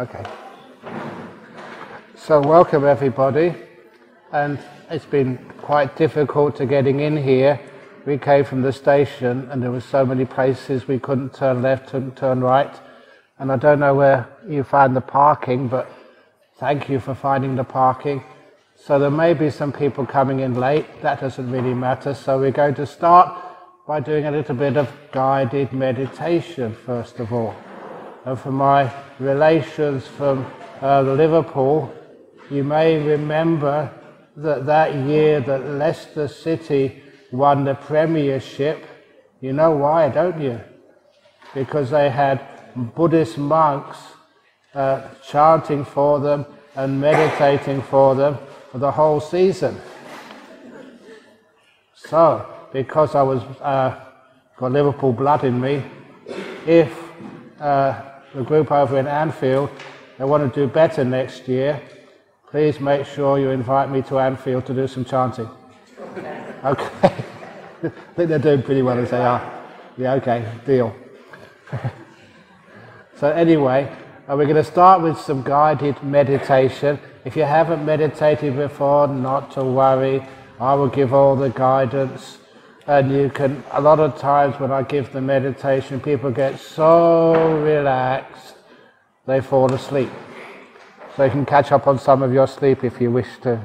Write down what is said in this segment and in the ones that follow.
Okay. So welcome everybody, and it's been quite difficult to getting in here. We came from the station, and there were so many places we couldn't turn left and turn right. And I don't know where you found the parking, but thank you for finding the parking. So there may be some people coming in late. That doesn't really matter. So we're going to start by doing a little bit of guided meditation first of all. And for my relations from uh, Liverpool, you may remember that that year that Leicester City won the Premiership. You know why, don't you? Because they had Buddhist monks uh, chanting for them and meditating for them for the whole season. So, because I was uh, got Liverpool blood in me, if uh, the group over in Anfield they want to do better next year, please make sure you invite me to Anfield to do some chanting. Okay. I think they're doing pretty well as they are. Yeah, okay, deal. so anyway, uh, we're going to start with some guided meditation. If you haven't meditated before, not to worry. I will give all the guidance. And you can, a lot of times when I give the meditation, people get so relaxed, they fall asleep. So you can catch up on some of your sleep if you wish to.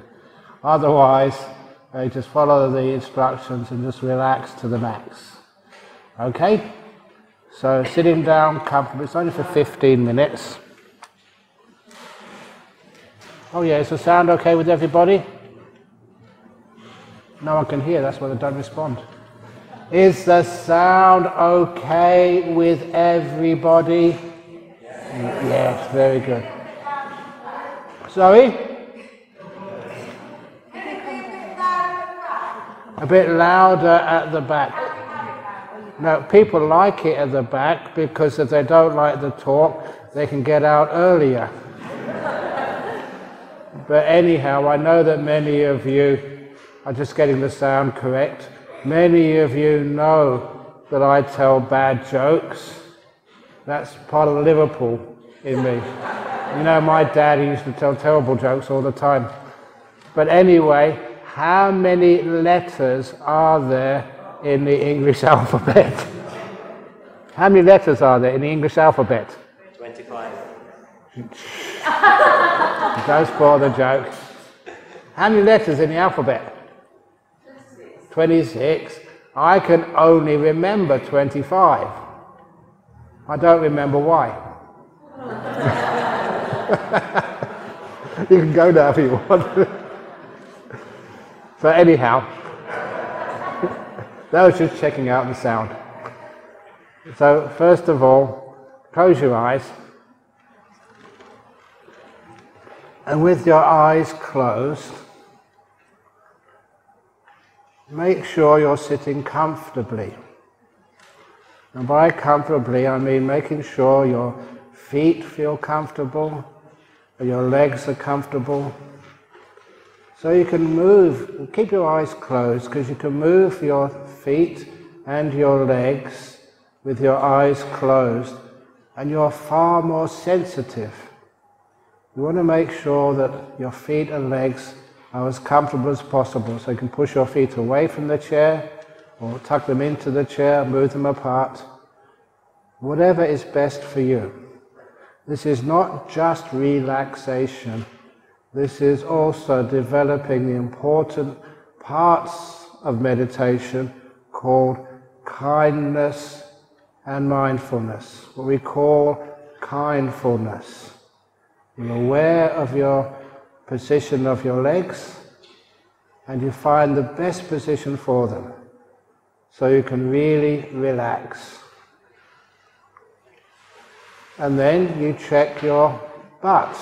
Otherwise, uh, just follow the instructions and just relax to the max. Okay? So sitting down comfortably, it's only for 15 minutes. Oh yeah, is the sound okay with everybody? No one can hear, that's why they don't respond. Is the sound okay with everybody? Yes, very good. Sorry? A bit louder at the back. No, people like it at the back because if they don't like the talk, they can get out earlier. But anyhow, I know that many of you are just getting the sound correct. Many of you know that I tell bad jokes. That's part of Liverpool in me. You know, my dad used to tell terrible jokes all the time. But anyway, how many letters are there in the English alphabet? How many letters are there in the English alphabet? 25. Don't spoil the joke. How many letters in the alphabet? 26. I can only remember 25. I don't remember why. you can go now if you want. so, anyhow, that was just checking out the sound. So, first of all, close your eyes. And with your eyes closed, make sure you're sitting comfortably. And by comfortably, I mean making sure your feet feel comfortable, your legs are comfortable. So you can move, keep your eyes closed because you can move your feet and your legs with your eyes closed, and you're far more sensitive you want to make sure that your feet and legs are as comfortable as possible. So you can push your feet away from the chair or tuck them into the chair, move them apart. Whatever is best for you. This is not just relaxation. This is also developing the important parts of meditation called kindness and mindfulness, what we call kindfulness. You're aware of your position of your legs and you find the best position for them so you can really relax. And then you check your butt,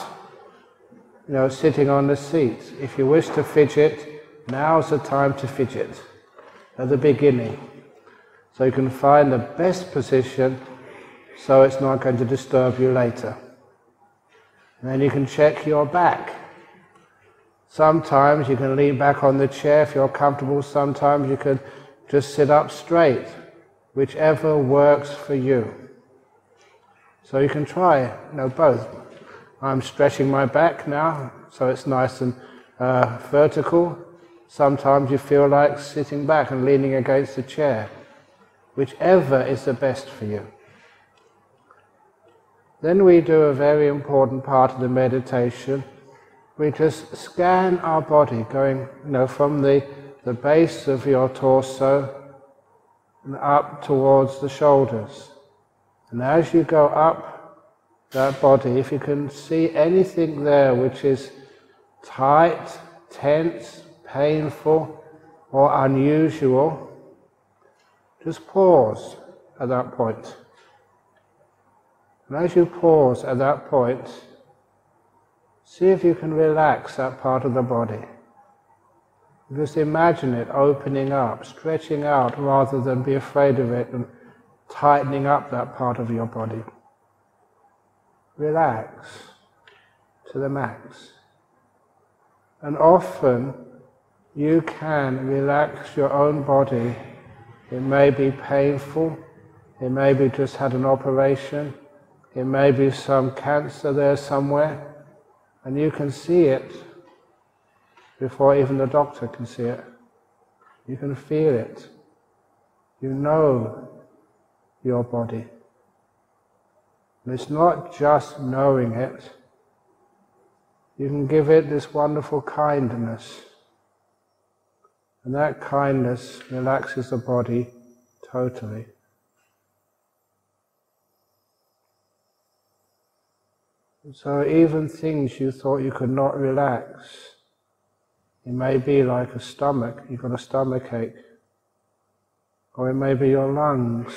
you know, sitting on the seat. If you wish to fidget, now's the time to fidget at the beginning. So you can find the best position so it's not going to disturb you later. And then you can check your back. Sometimes you can lean back on the chair if you're comfortable. Sometimes you can just sit up straight, whichever works for you. So you can try, you know, both. I'm stretching my back now, so it's nice and uh, vertical. Sometimes you feel like sitting back and leaning against the chair. Whichever is the best for you. Then we do a very important part of the meditation. We just scan our body, going you know, from the, the base of your torso and up towards the shoulders. And as you go up that body, if you can see anything there which is tight, tense, painful, or unusual, just pause at that point. And as you pause at that point, see if you can relax that part of the body. Just imagine it opening up, stretching out rather than be afraid of it and tightening up that part of your body. Relax to the max. And often you can relax your own body. It may be painful, it may be just had an operation, it may be some cancer there somewhere, and you can see it before even the doctor can see it. You can feel it. You know your body. And it's not just knowing it. You can give it this wonderful kindness. And that kindness relaxes the body totally. So even things you thought you could not relax, it may be like a stomach, you've got a stomach ache. Or it may be your lungs,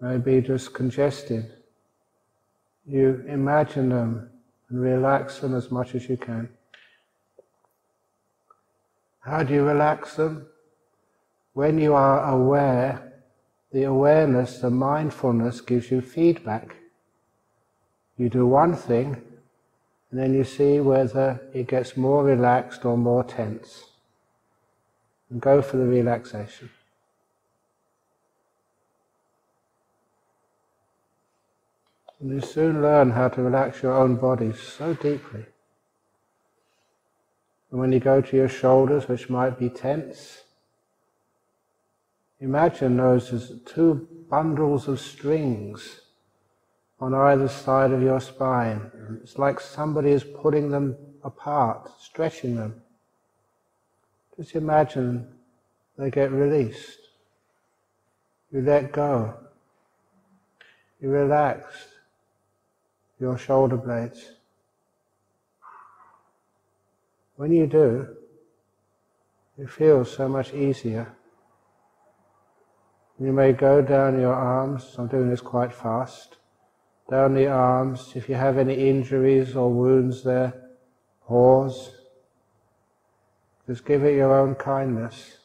maybe just congested. You imagine them and relax them as much as you can. How do you relax them? When you are aware, the awareness, the mindfulness gives you feedback. You do one thing, and then you see whether it gets more relaxed or more tense. And go for the relaxation. And you soon learn how to relax your own body so deeply. And when you go to your shoulders, which might be tense, imagine those as two bundles of strings on either side of your spine. It's like somebody is pulling them apart, stretching them. Just imagine they get released. You let go. You relax your shoulder blades. When you do, it feels so much easier. You may go down your arms, I'm doing this quite fast down the arms. If you have any injuries or wounds there, pause. Just give it your own kindness.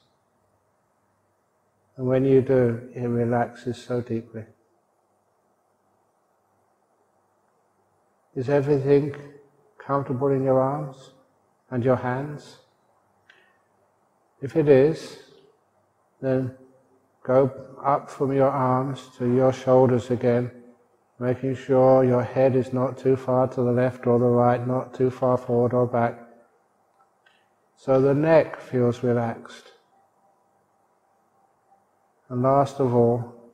And when you do, it relaxes so deeply. Is everything comfortable in your arms and your hands? If it is, then go up from your arms to your shoulders again making sure your head is not too far to the left or the right, not too far forward or back. So the neck feels relaxed. And last of all,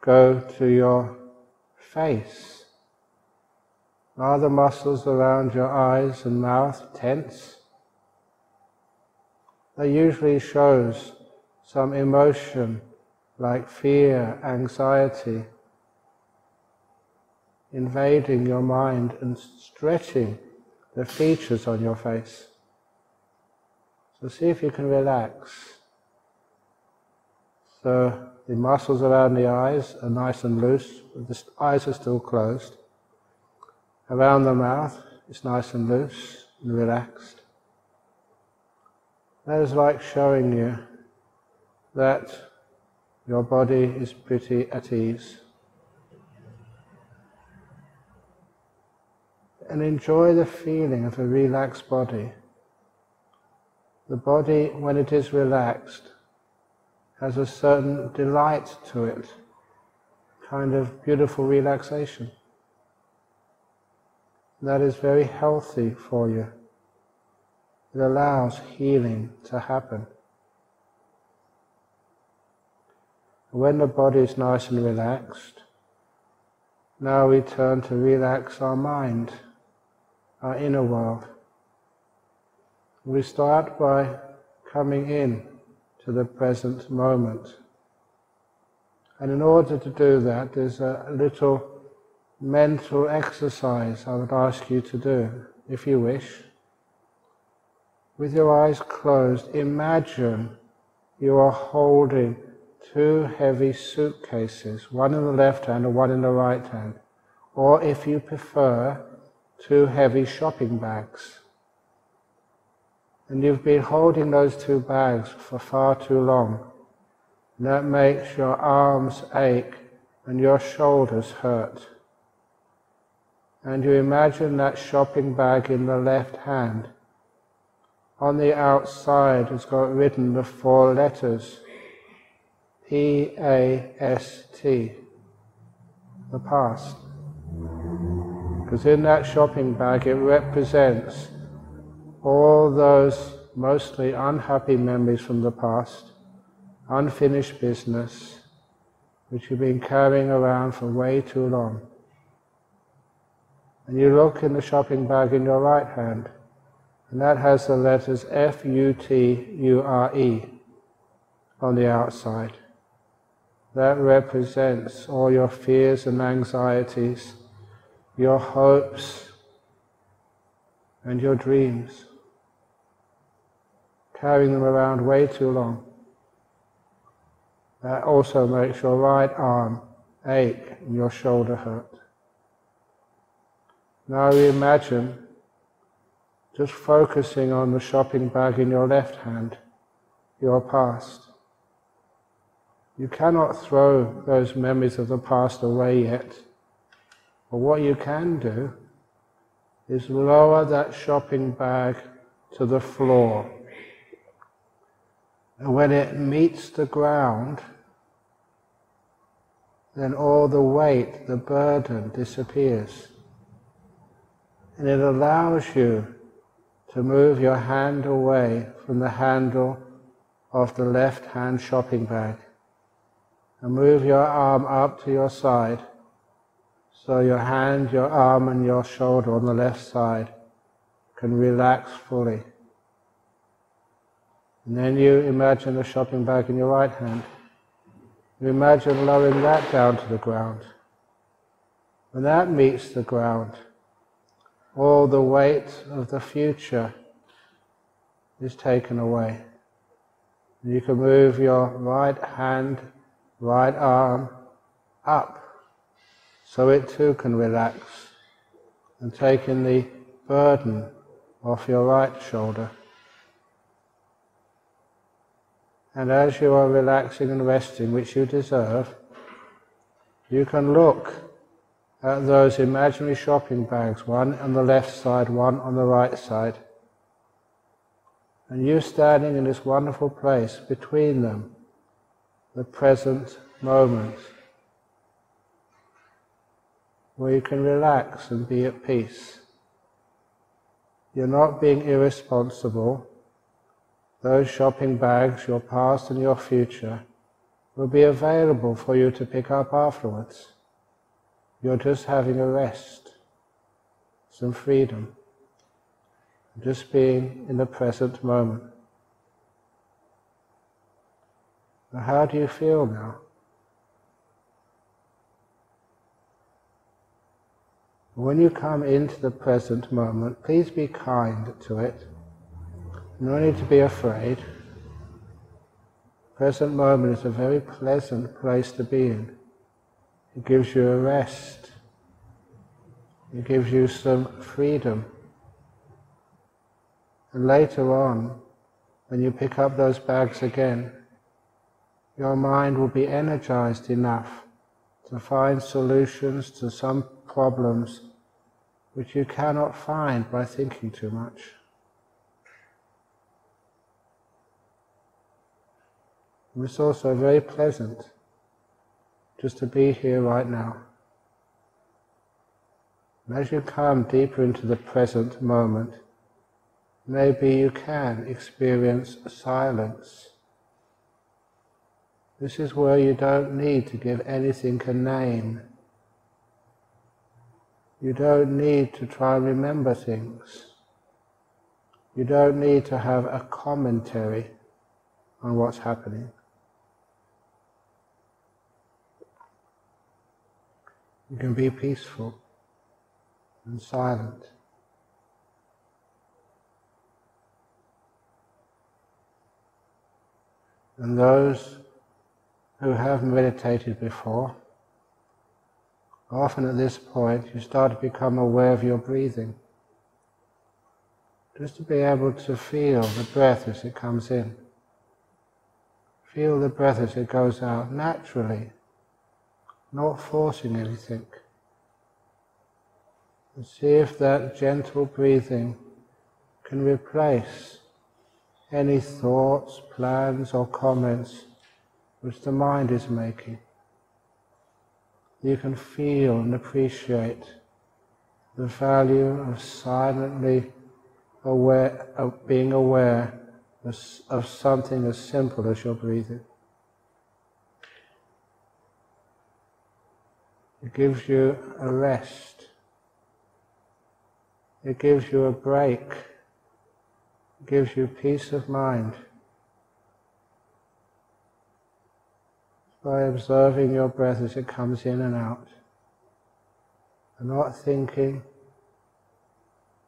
go to your face. Are the muscles around your eyes and mouth tense? That usually shows some emotion like fear, anxiety, invading your mind and stretching the features on your face. So see if you can relax. So the muscles around the eyes are nice and loose, the eyes are still closed. Around the mouth, it's nice and loose and relaxed. That is like showing you that your body is pretty at ease. And enjoy the feeling of a relaxed body. The body, when it is relaxed, has a certain delight to it, kind of beautiful relaxation. That is very healthy for you. It allows healing to happen. When the body is nice and relaxed, now we turn to relax our mind, our inner world. We start by coming in to the present moment. And in order to do that, there's a little mental exercise I would ask you to do, if you wish. With your eyes closed, imagine you are holding two heavy suitcases, one in the left hand and one in the right hand. Or if you prefer, two heavy shopping bags. And you've been holding those two bags for far too long. And that makes your arms ache and your shoulders hurt. And you imagine that shopping bag in the left hand. On the outside, it's got written the four letters P A S T, the past. Because in that shopping bag, it represents all those mostly unhappy memories from the past, unfinished business, which you've been carrying around for way too long. And you look in the shopping bag in your right hand, and that has the letters F U T U R E on the outside. That represents all your fears and anxieties, your hopes, and your dreams carrying them around way too long. That also makes your right arm ache and your shoulder hurt. Now imagine just focusing on the shopping bag in your left hand, your past. You cannot throw those memories of the past away yet. But what you can do is lower that shopping bag to the floor and when it meets the ground, then all the weight, the burden disappears. And it allows you to move your hand away from the handle of the left hand shopping bag and move your arm up to your side so your hand, your arm, and your shoulder on the left side can relax fully. And then you imagine a shopping bag in your right hand. You imagine lowering that down to the ground. When that meets the ground, all the weight of the future is taken away. You can move your right hand, right arm up so it too can relax and take in the burden off your right shoulder. And as you are relaxing and resting, which you deserve, you can look at those imaginary shopping bags, one on the left side, one on the right side. And you standing in this wonderful place between them, the present moment, where you can relax and be at peace. You're not being irresponsible those shopping bags, your past and your future, will be available for you to pick up afterwards. You're just having a rest, some freedom, just being in the present moment. How do you feel now? When you come into the present moment, please be kind to it. No need to be afraid. Present moment is a very pleasant place to be in. It gives you a rest. It gives you some freedom. And later on, when you pick up those bags again, your mind will be energized enough to find solutions to some problems which you cannot find by thinking too much. And it's also very pleasant just to be here right now. And as you come deeper into the present moment, maybe you can experience silence. This is where you don't need to give anything a name. You don't need to try and remember things. You don't need to have a commentary on what's happening. You can be peaceful and silent. And those who have meditated before, often at this point you start to become aware of your breathing. Just to be able to feel the breath as it comes in. Feel the breath as it goes out naturally, not forcing anything. And see if that gentle breathing can replace any thoughts, plans, or comments which the mind is making. You can feel and appreciate the value of silently aware, of being aware of, of something as simple as your breathing. It gives you a rest. It gives you a break. It gives you peace of mind. By observing your breath as it comes in and out. And not thinking,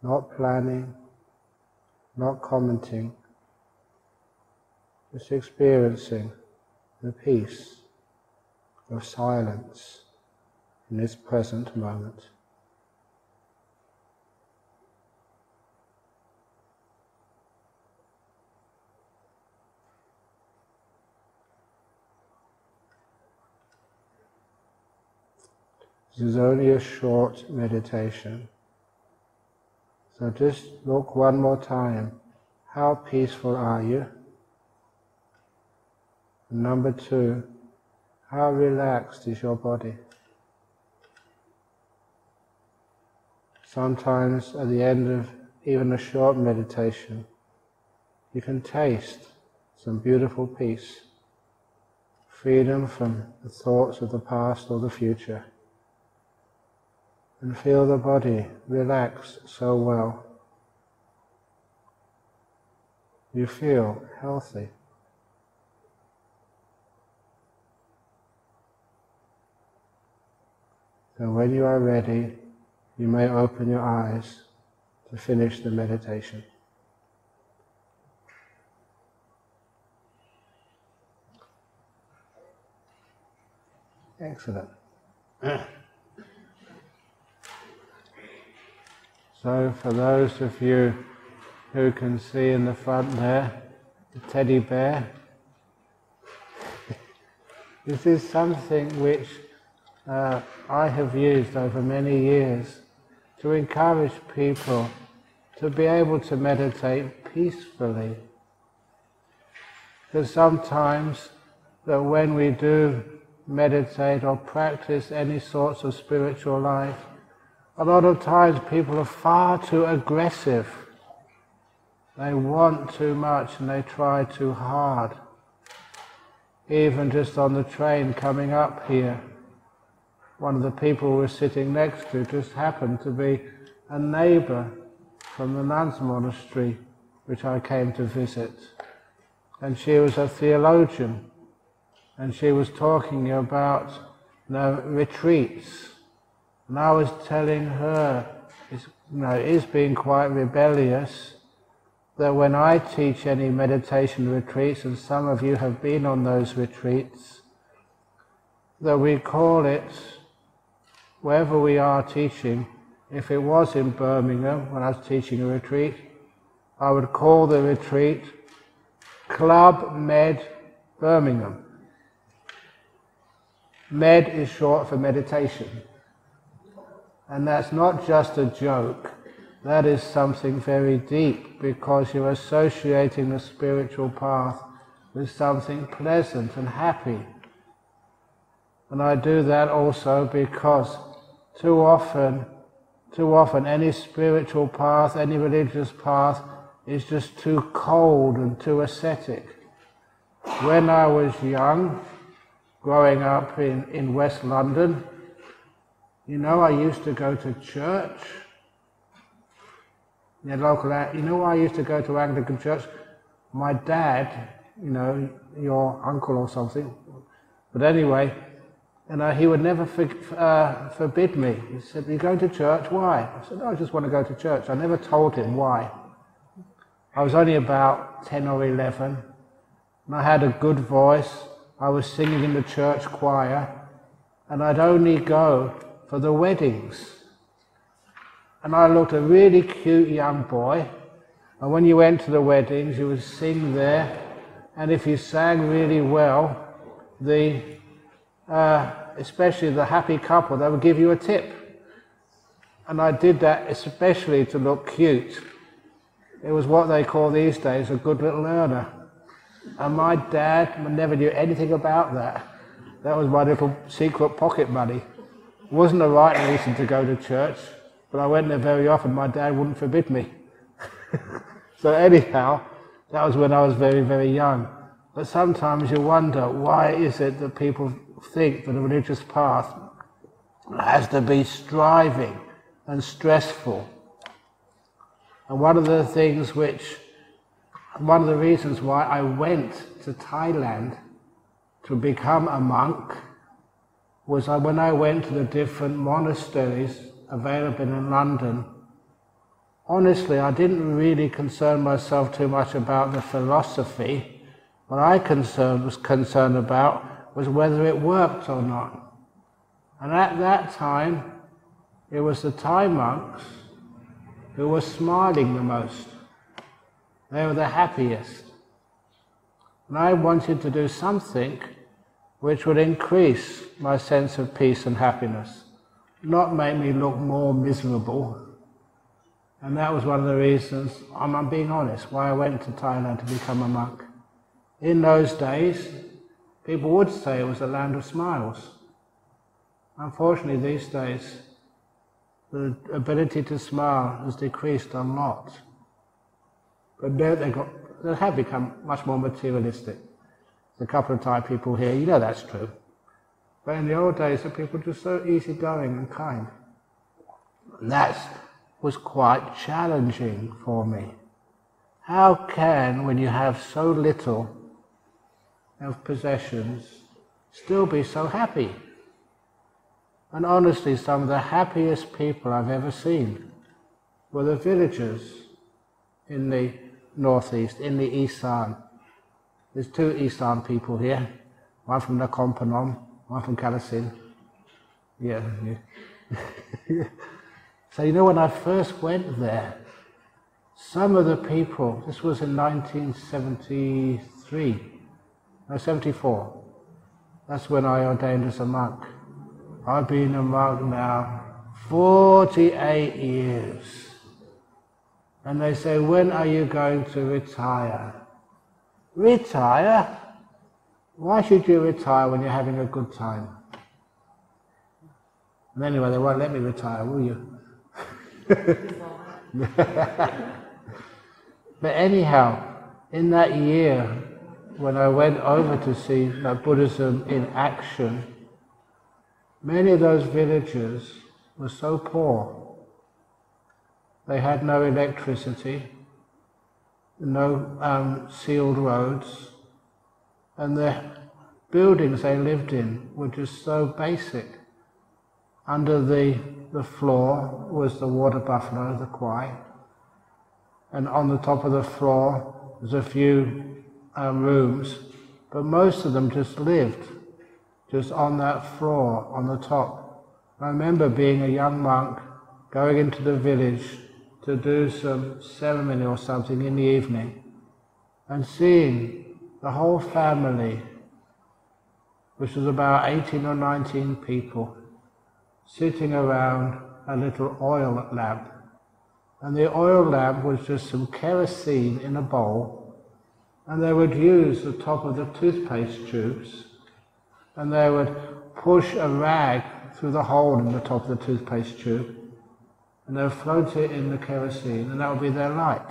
not planning, not commenting, just experiencing the peace of silence in this present moment. This is only a short meditation. So just look one more time. How peaceful are you? Number two, how relaxed is your body? Sometimes at the end of even a short meditation, you can taste some beautiful peace, freedom from the thoughts of the past or the future and feel the body relax so well. You feel healthy. So when you are ready, you may open your eyes to finish the meditation. Excellent. So for those of you who can see in the front there, the teddy bear, this is something which uh, I have used over many years to encourage people to be able to meditate peacefully. Because sometimes that when we do meditate or practice any sorts of spiritual life, a lot of times people are far too aggressive. They want too much and they try too hard. Even just on the train coming up here, one of the people we were sitting next to just happened to be a neighbor from the nuns' monastery which I came to visit. And she was a theologian and she was talking about the retreats and I was telling her, you know, it is being quite rebellious, that when I teach any meditation retreats, and some of you have been on those retreats, that we call it, wherever we are teaching, if it was in Birmingham when I was teaching a retreat, I would call the retreat Club Med Birmingham. Med is short for meditation. And that's not just a joke, that is something very deep because you're associating the spiritual path with something pleasant and happy. And I do that also because too often, too often any spiritual path, any religious path is just too cold and too ascetic. When I was young, growing up in, in West London, you know, I used to go to church. The local, you know, I used to go to Anglican church. My dad, you know, your uncle or something, but anyway, you know, he would never for, uh, forbid me. He said, You're going to church? Why? I said, oh, I just want to go to church. I never told him why. I was only about 10 or 11, and I had a good voice. I was singing in the church choir, and I'd only go for the weddings. And I looked a really cute young boy, and when you went to the weddings, you would sing there, and if you sang really well, the uh, especially the happy couple, they would give you a tip. And I did that especially to look cute. It was what they call these days a good little earner. And my dad never knew anything about that. That was my little secret pocket money. Wasn't the right reason to go to church, but I went there very often. My dad wouldn't forbid me. so anyhow, that was when I was very, very young. But sometimes you wonder why is it that people think that a religious path has to be striving and stressful. And one of the things which, one of the reasons why I went to Thailand to become a monk was when I went to the different monasteries available in London. Honestly, I didn't really concern myself too much about the philosophy. What I concerned, was concerned about was whether it worked or not. And at that time, it was the Thai monks who were smiling the most. They were the happiest. And I wanted to do something which would increase my sense of peace and happiness, not make me look more miserable. And that was one of the reasons, I'm, being honest, why I went to Thailand to become a monk. In those days, People would say it was a land of smiles. Unfortunately, these days, the ability to smile has decreased a lot. But now got, they have become much more materialistic. There's a couple of Thai people here, you know that's true. But in the old days, the people were just so easygoing and kind. And that was quite challenging for me. How can, when you have so little, of possessions, still be so happy. And honestly, some of the happiest people I've ever seen were the villagers in the northeast, in the Isan. There's two Isan people here, one from Nakhon Phanom, one from Kalasin. Yeah. yeah. so you know when I first went there, some of the people, this was in 1973, no, 74. That's when I ordained as a monk. I've been a monk now 48 years. And they say, when are you going to retire? Retire? Why should you retire when you're having a good time? And anyway, they won't let me retire, will you? but anyhow, in that year, when I went over to see uh, Buddhism in action, many of those villagers were so poor. They had no electricity, no um, sealed roads, and the buildings they lived in were just so basic. Under the, the floor was the water buffalo, the kwai, and on the top of the floor was a few um, rooms, but most of them just lived just on that floor on the top. I remember being a young monk going into the village to do some ceremony or something in the evening and seeing the whole family, which was about 18 or 19 people, sitting around a little oil lamp. And the oil lamp was just some kerosene in a bowl. And they would use the top of the toothpaste tubes. And they would push a rag through the hole in the top of the toothpaste tube and they'll float it in the kerosene, and that will be their light.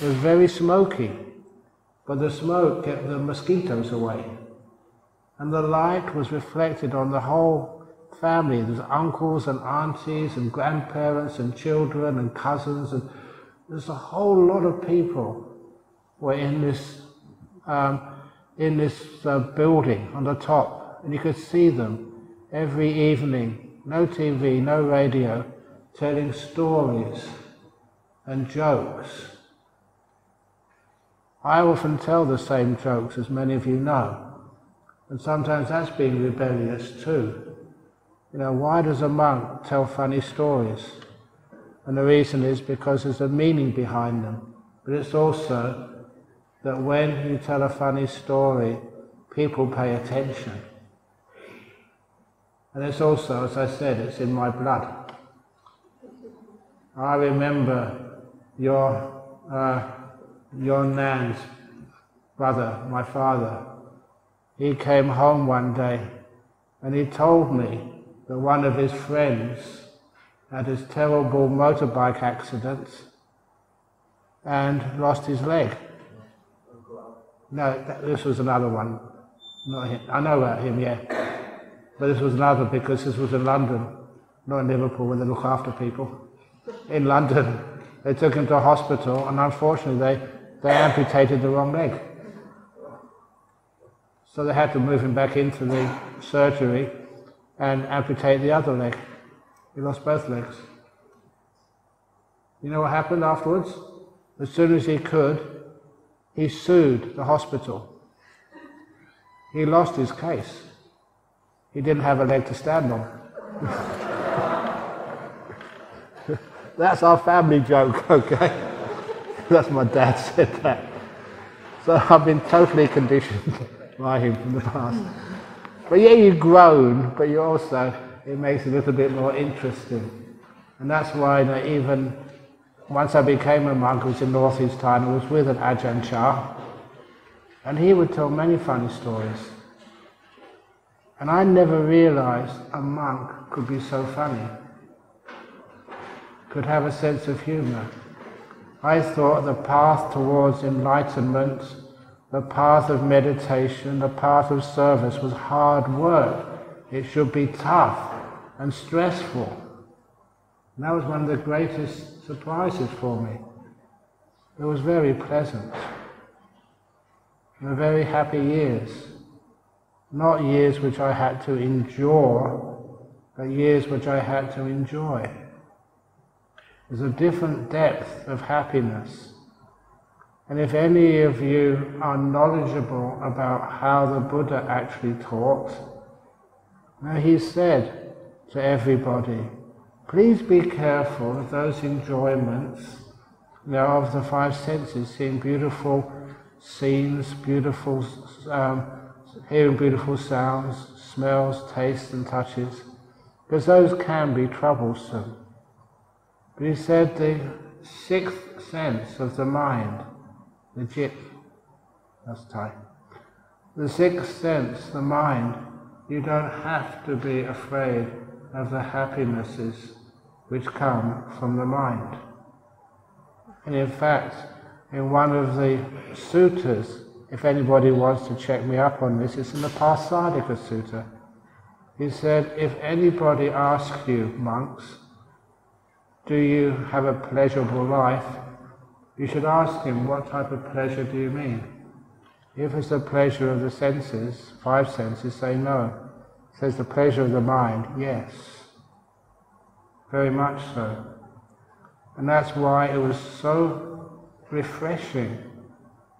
It was very smoky, but the smoke kept the mosquitoes away. And the light was reflected on the whole family. There's uncles and aunties and grandparents and children and cousins and there's a whole lot of people were in this um, in this uh, building on the top, and you could see them every evening. No TV, no radio, telling stories and jokes. I often tell the same jokes, as many of you know, and sometimes that's being rebellious too. You know, why does a monk tell funny stories? And the reason is because there's a meaning behind them. But it's also that when you tell a funny story, people pay attention. And it's also, as I said, it's in my blood. I remember your, uh, your nan's brother, my father. He came home one day and he told me that one of his friends had his terrible motorbike accident and lost his leg. No, this was another one. Not him. I know about him, yeah. But this was another because this was in London, not in Liverpool, where they look after people. In London, they took him to a hospital, and unfortunately, they, they amputated the wrong leg. So they had to move him back into the surgery and amputate the other leg. He lost both legs. You know what happened afterwards? As soon as he could, he sued the hospital. He lost his case. He didn't have a leg to stand on. That's our family joke, okay? That's my dad said that. So I've been totally conditioned by him from the past. But yeah, you've grown, but you also, it makes it a little bit more interesting. And that's why you know, even once I became a monk, it was in Northeast Thailand, I was with an Ajahn Chah, and he would tell many funny stories. And I never realized a monk could be so funny, could have a sense of humor. I thought the path towards enlightenment, the path of meditation, the path of service was hard work. It should be tough and stressful. And that was one of the greatest surprises for me. It was very pleasant. And very happy years. Not years which I had to endure, but years which I had to enjoy. There's a different depth of happiness. And if any of you are knowledgeable about how the Buddha actually taught, now he said to everybody, Please be careful of those enjoyments know, of the five senses, seeing beautiful scenes, beautiful, um, hearing beautiful sounds, smells, tastes, and touches, because those can be troublesome. But he said the sixth sense of the mind, the jit, that's Thai. The sixth sense, the mind, you don't have to be afraid of the happinesses which come from the mind. And in fact, in one of the suttas, if anybody wants to check me up on this, it's in the Pasadika Sutta. He said, if anybody asks you, monks, do you have a pleasurable life? You should ask him, what type of pleasure do you mean? If it's the pleasure of the senses, five senses, say no. Says the pleasure of the mind, yes. Very much so. And that's why it was so refreshing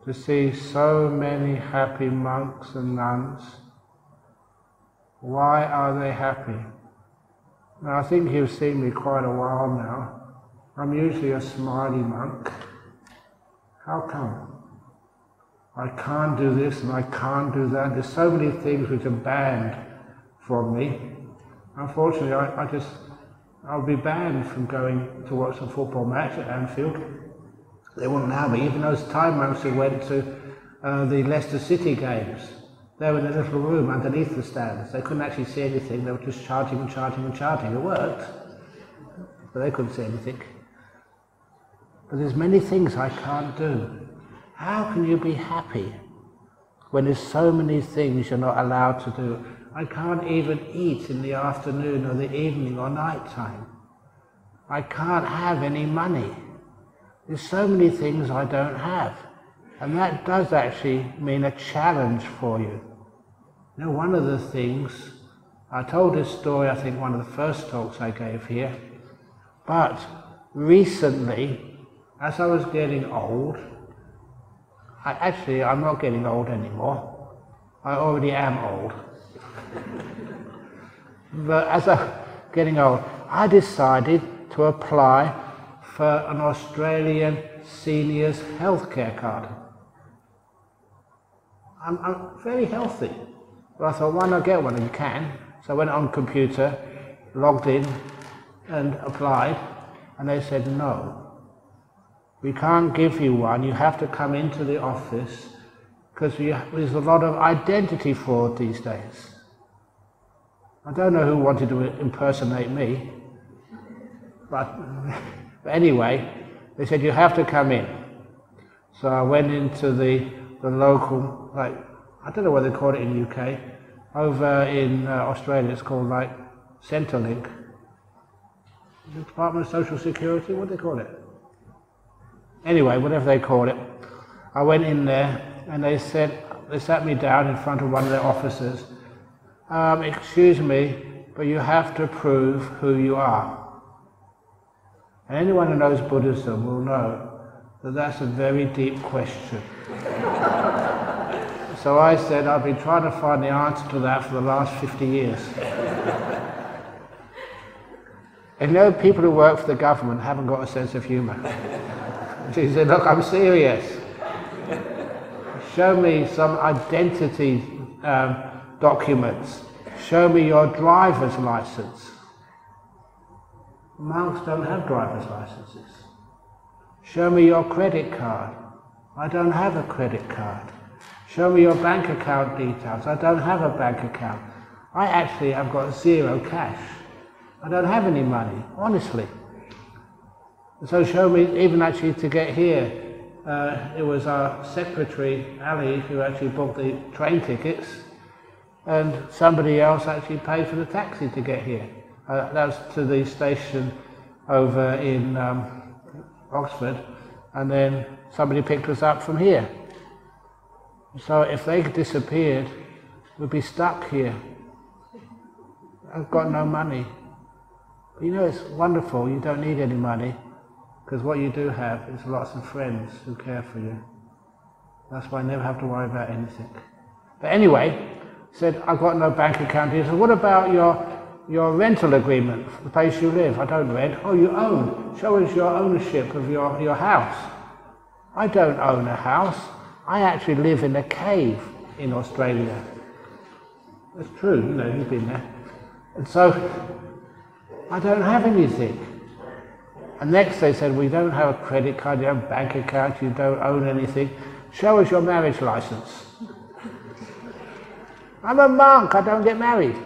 to see so many happy monks and nuns. Why are they happy? I think you've seen me quite a while now. I'm usually a smiley monk. How come? I can't do this and I can't do that. There's so many things which are banned from me. Unfortunately, I, I just, I'll be banned from going to watch a football match at Anfield. They wouldn't allow me. Even those Thai monks who went to uh, the Leicester City games, they were in a little room underneath the stands. They couldn't actually see anything. They were just charging and charging and charging. It worked. but they couldn't see anything. But there's many things I can't do. How can you be happy when there's so many things you're not allowed to do? I can't even eat in the afternoon or the evening or night time. I can't have any money. There's so many things I don't have. And that does actually mean a challenge for you. You know, one of the things, I told this story, I think, one of the first talks I gave here, but recently, as I was getting old, I, actually, I'm not getting old anymore. I already am old. but as I'm getting old, I decided to apply for an Australian seniors healthcare card. I'm, I'm very healthy. But I thought, why not get one? And you can. So I went on computer, logged in, and applied, and they said, no. We can't give you one. You have to come into the office because there's a lot of identity fraud these days. I don't know who wanted to impersonate me, but, but anyway, they said you have to come in. So I went into the, the local, like, I don't know what they call it in UK. Over in uh, Australia, it's called like Centrelink. The Department of Social Security, what do they call it? Anyway, whatever they call it. I went in there and they said, they sat me down in front of one of their officers. Um, excuse me, but you have to prove who you are. And anyone who knows Buddhism will know that that's a very deep question. So I said, I've been trying to find the answer to that for the last 50 years. and you know, people who work for the government haven't got a sense of humour. she said, Look, I'm serious. Show me some identity um, documents. Show me your driver's license. Monks don't have driver's licenses. Show me your credit card. I don't have a credit card. Show me your bank account details. I don't have a bank account. I actually have got zero cash. I don't have any money, honestly. So show me, even actually to get here, uh, it was our secretary, Ali, who actually booked the train tickets, and somebody else actually paid for the taxi to get here. Uh, that was to the station over in um, Oxford, and then somebody picked us up from here. So if they disappeared, we'd be stuck here. I've got no money. But you know, it's wonderful, you don't need any money, because what you do have is lots of friends who care for you. That's why I never have to worry about anything. But anyway, said, I've got no bank account. He said, what about your your rental agreement the place you live. I don't rent. Oh, you own. Show us your ownership of your, your house. I don't own a house. I actually live in a cave in Australia. That's true, you know, you've been there. And so, I don't have anything. And next they said, we don't have a credit card, you don't have a bank account, you don't own anything. Show us your marriage license. I'm a monk, I don't get married.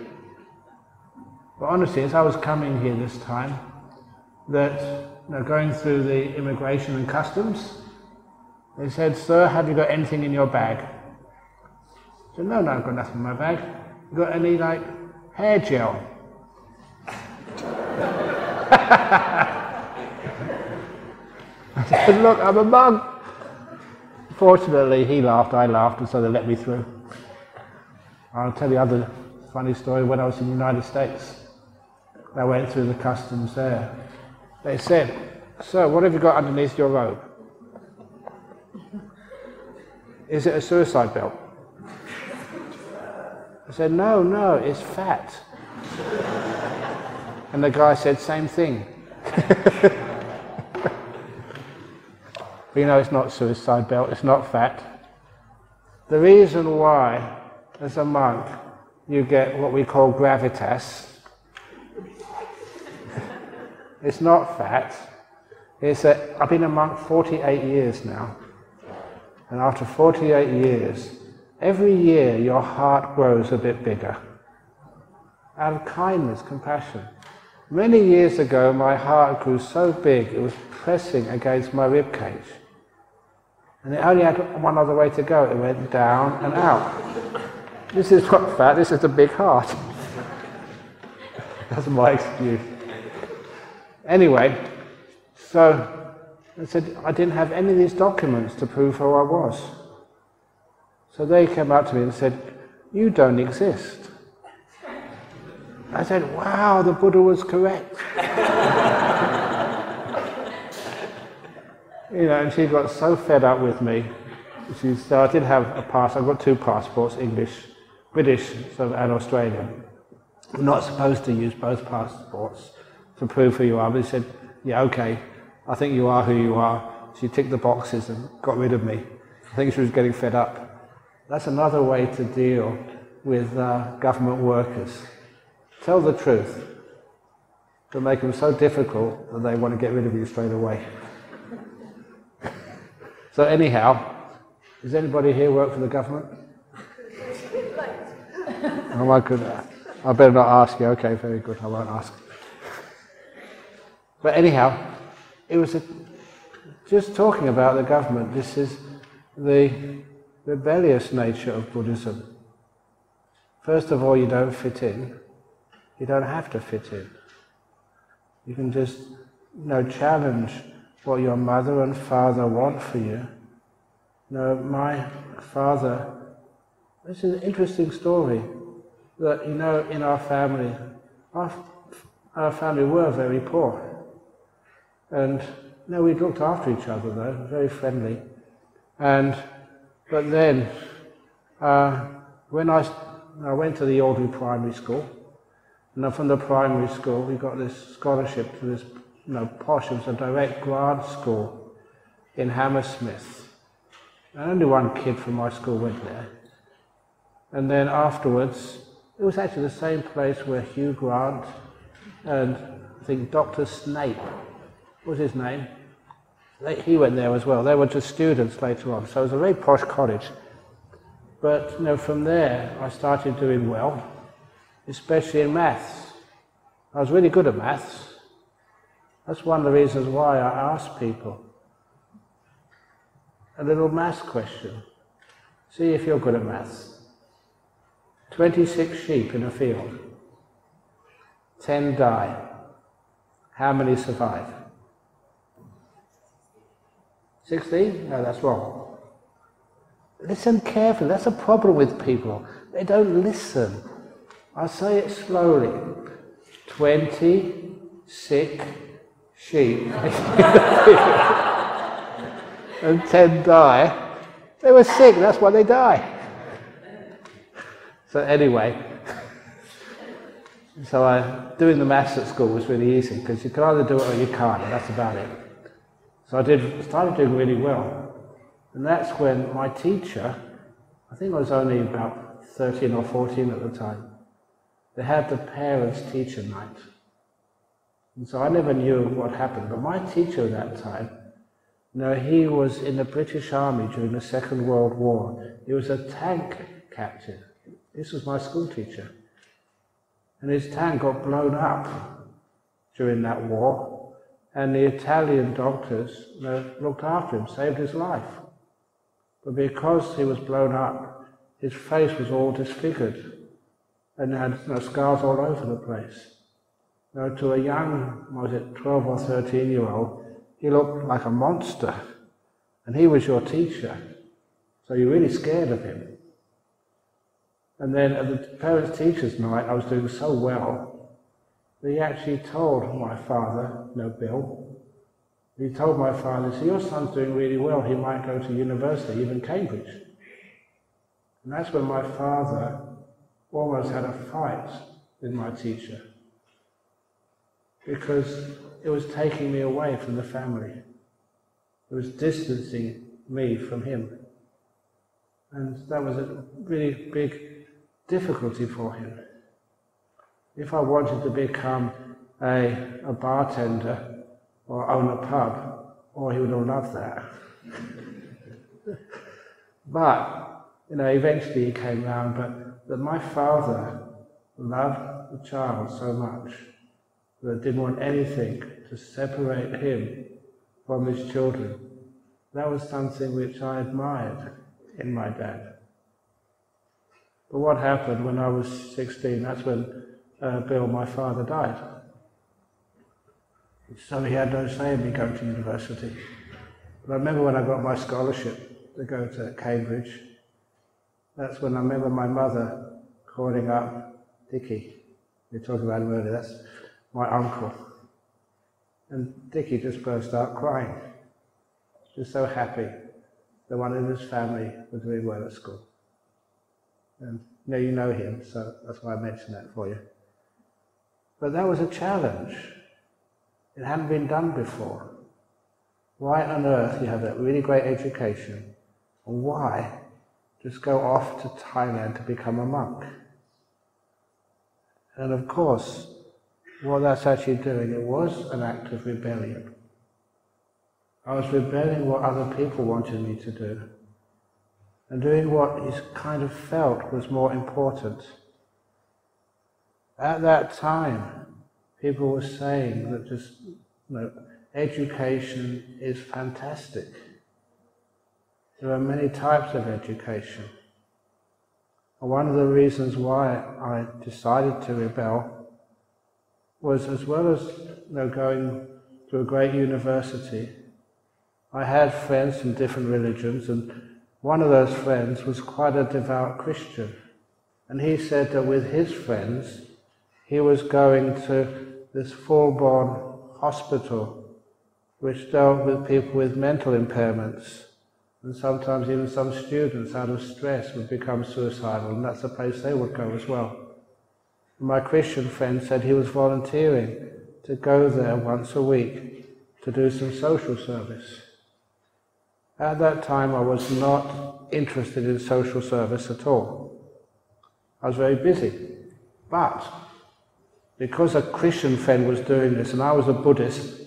But honestly, as I was coming here this time, that you know, going through the immigration and customs, they said, Sir, have you got anything in your bag? I said, No, no, I've got nothing in my bag. You got any like hair gel? I said, Look, I'm a monk. Fortunately, he laughed, I laughed, and so they let me through. I'll tell you another funny story when I was in the United States. I went through the customs there. They said, Sir, what have you got underneath your robe? Is it a suicide belt? I said, No, no, it's fat. and the guy said, Same thing. but you know, it's not suicide belt, it's not fat. The reason why, as a monk, you get what we call gravitas, it's not fat. It's I've been a monk 48 years now. And after 48 years, every year your heart grows a bit bigger. Out of kindness, compassion. Many years ago, my heart grew so big it was pressing against my rib cage. And it only had one other way to go. It went down and out. This is not fat, this is a big heart. That's my excuse. Anyway, so I said I didn't have any of these documents to prove who I was. So they came up to me and said, You don't exist. I said, Wow, the Buddha was correct. you know, and she got so fed up with me. She so I did have a pass. I've got two passports, English, British, so, and Australian. We're not supposed to use both passports to prove who you are. But he said, yeah, okay, I think you are who you are. She ticked the boxes and got rid of me. I think she was getting fed up. That's another way to deal with uh, government workers. Tell the truth. To make them so difficult that they want to get rid of you straight away. so anyhow, does anybody here work for the government? oh my goodness. I better not ask you. Okay, very good. I won't ask. But anyhow, it was a, just talking about the government. This is the rebellious nature of Buddhism. First of all, you don't fit in. You don't have to fit in. You can just, you know, challenge what your mother and father want for you. Know, my father, this is an interesting story that, you know, in our family, our, our family were very poor. And, know, we looked after each other though, very friendly. And, but then, uh, when I, I went to the Alderley Primary School, and from the primary school we got this scholarship to this, you know, posh, it was a direct grant school in Hammersmith. And only one kid from my school went there. And then afterwards, it was actually the same place where Hugh Grant and I think Dr. Snape, was his name? He went there as well. They were just students later on. So it was a very posh college. But you know, from there, I started doing well, especially in maths. I was really good at maths. That's one of the reasons why I asked people a little maths question. See if you're good at maths. 26 sheep in a field. 10 die. How many survive? 16? No, that's wrong. Listen carefully. That's a problem with people. They don't listen. I say it slowly. 20 sick sheep and 10 die. They were sick, that's why they die. So anyway, so I, doing the maths at school was really easy because you can either do it or you can't, and that's about it. So I did started doing really well, and that's when my teacher, I think I was only about 13 or 14 at the time, they had the parents teacher night. And so I never knew what happened, but my teacher at that time, you know, he was in the British Army during the Second World War. He was a tank captain. This was my school teacher. And his tank got blown up during that war, and the Italian doctors looked after him, saved his life. But because he was blown up, his face was all disfigured and had you know, scars all over the place. Know, to a young, was it 12 or 13 year old, he looked like a monster. And he was your teacher. So you're really scared of him. And then at the parents' teachers' night, I was doing so well that he actually told my father, no Bill, he told my father, so your son's doing really well, he might go to university, even Cambridge. And that's when my father almost had a fight with my teacher because it was taking me away from the family. It was distancing me from him. And that was a really big difficulty for him. If I wanted to become a, a bartender or own a pub, or oh, he would have loved that. but, you know, eventually he came round, but that my father loved the child so much that didn't want anything to separate him from his children. That was something which I admired in my dad. But what happened when I was 16? That's when uh, Bill, my father, died. So he had no say in me going to university. But I remember when I got my scholarship to go to Cambridge, that's when I remember my mother calling up Dickie. We talked about him earlier, that's my uncle. And Dickie just burst out crying. Just so happy that one in his family was doing well at school. And know, you know him, so that's why I mentioned that for you. But that was a challenge. It hadn't been done before. Why on earth you have that really great education, and why just go off to Thailand to become a monk? And of course, what that's actually doing, it was an act of rebellion. I was rebelling what other people wanted me to do and doing what he kind of felt was more important. At that time, people were saying that just, you know, education is fantastic. There are many types of education. One of the reasons why I decided to rebel was as well as you know, going to a great university, I had friends from different religions and one of those friends was quite a devout Christian. And he said that with his friends, he was going to this Fulbourn hospital which dealt with people with mental impairments. And sometimes even some students out of stress would become suicidal, and that's the place they would go as well. My Christian friend said he was volunteering to go there once a week to do some social service. At that time, I was not interested in social service at all. I was very busy. But because a Christian friend was doing this and I was a Buddhist,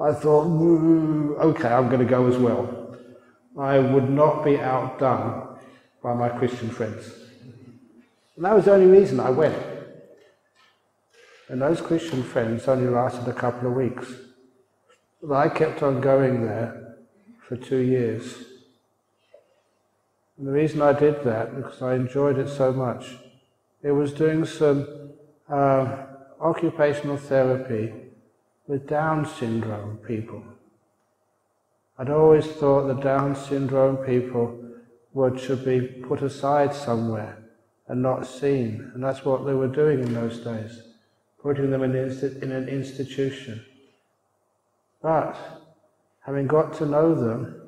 I thought, okay, I'm going to go as well. I would not be outdone by my Christian friends. And that was the only reason I went. And those Christian friends only lasted a couple of weeks. But I kept on going there for two years. And the reason I did that, because I enjoyed it so much, it was doing some uh, occupational therapy with Down syndrome people. I'd always thought the Down syndrome people would, should be put aside somewhere and not seen. And that's what they were doing in those days, putting them in, in an institution. But having got to know them,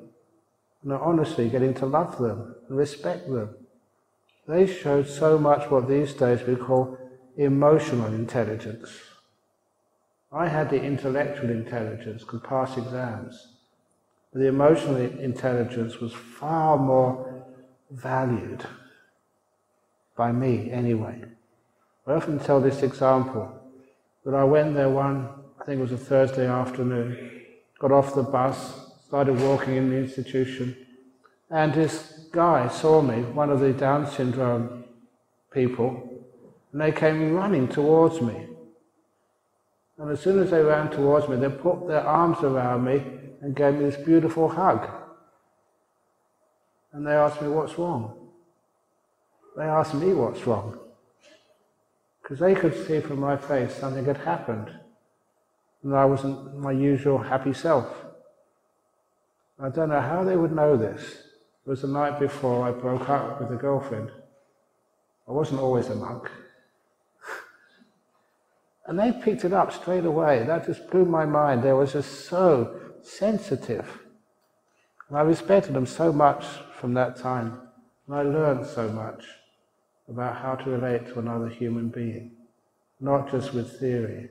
and honestly getting to love them and respect them. They showed so much what these days we call emotional intelligence. I had the intellectual intelligence, could pass exams, but the emotional intelligence was far more valued by me anyway. I often tell this example that I went there one, I think it was a Thursday afternoon, got off the bus, started walking in the institution, and this guy saw me, one of the Down syndrome people, and they came running towards me. And as soon as they ran towards me, they put their arms around me and gave me this beautiful hug. And they asked me, What's wrong? They asked me what's wrong. Because they could see from my face something had happened and I wasn't my usual happy self. I don't know how they would know this. It was the night before I broke up with a girlfriend. I wasn't always a monk. And they picked it up straight away. That just blew my mind. They were just so sensitive. And I respected them so much from that time. And I learned so much about how to relate to another human being, not just with theory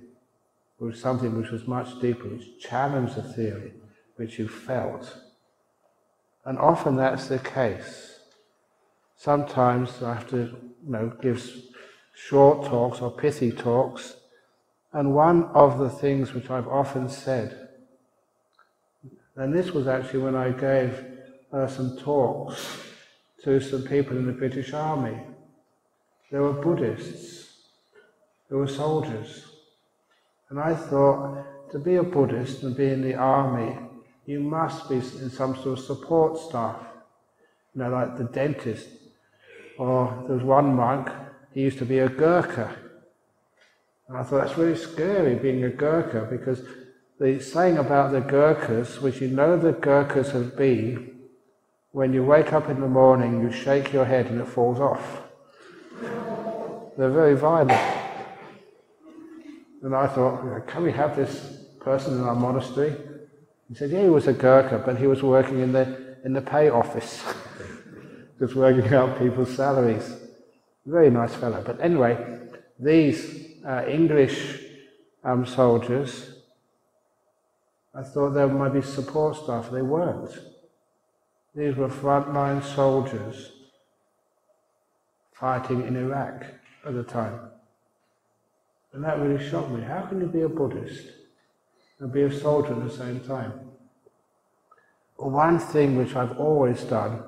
was something which was much deeper, which challenged the theory, which you felt. And often that's the case. Sometimes I have to you know, give short talks or pithy talks, and one of the things which I've often said, and this was actually when I gave uh, some talks to some people in the British Army. There were Buddhists, there were soldiers, And I thought, to be a Buddhist and be in the army, you must be in some sort of support staff. You know, like the dentist. Or there was one monk, he used to be a Gurkha. And I thought that's really scary being a Gurkha because the saying about the Gurkhas, which you know the Gurkhas have been, when you wake up in the morning, you shake your head and it falls off. They're very violent. And I thought, can we have this person in our monastery? He said, yeah, he was a Gurkha, but he was working in the, in the pay office, just working out people's salaries. Very nice fellow. But anyway, these English um, soldiers, I thought there might be support staff. They weren't. These were frontline soldiers fighting in Iraq at the time. And that really shocked me. How can you be a Buddhist and be a soldier at the same time? Well, one thing which I've always done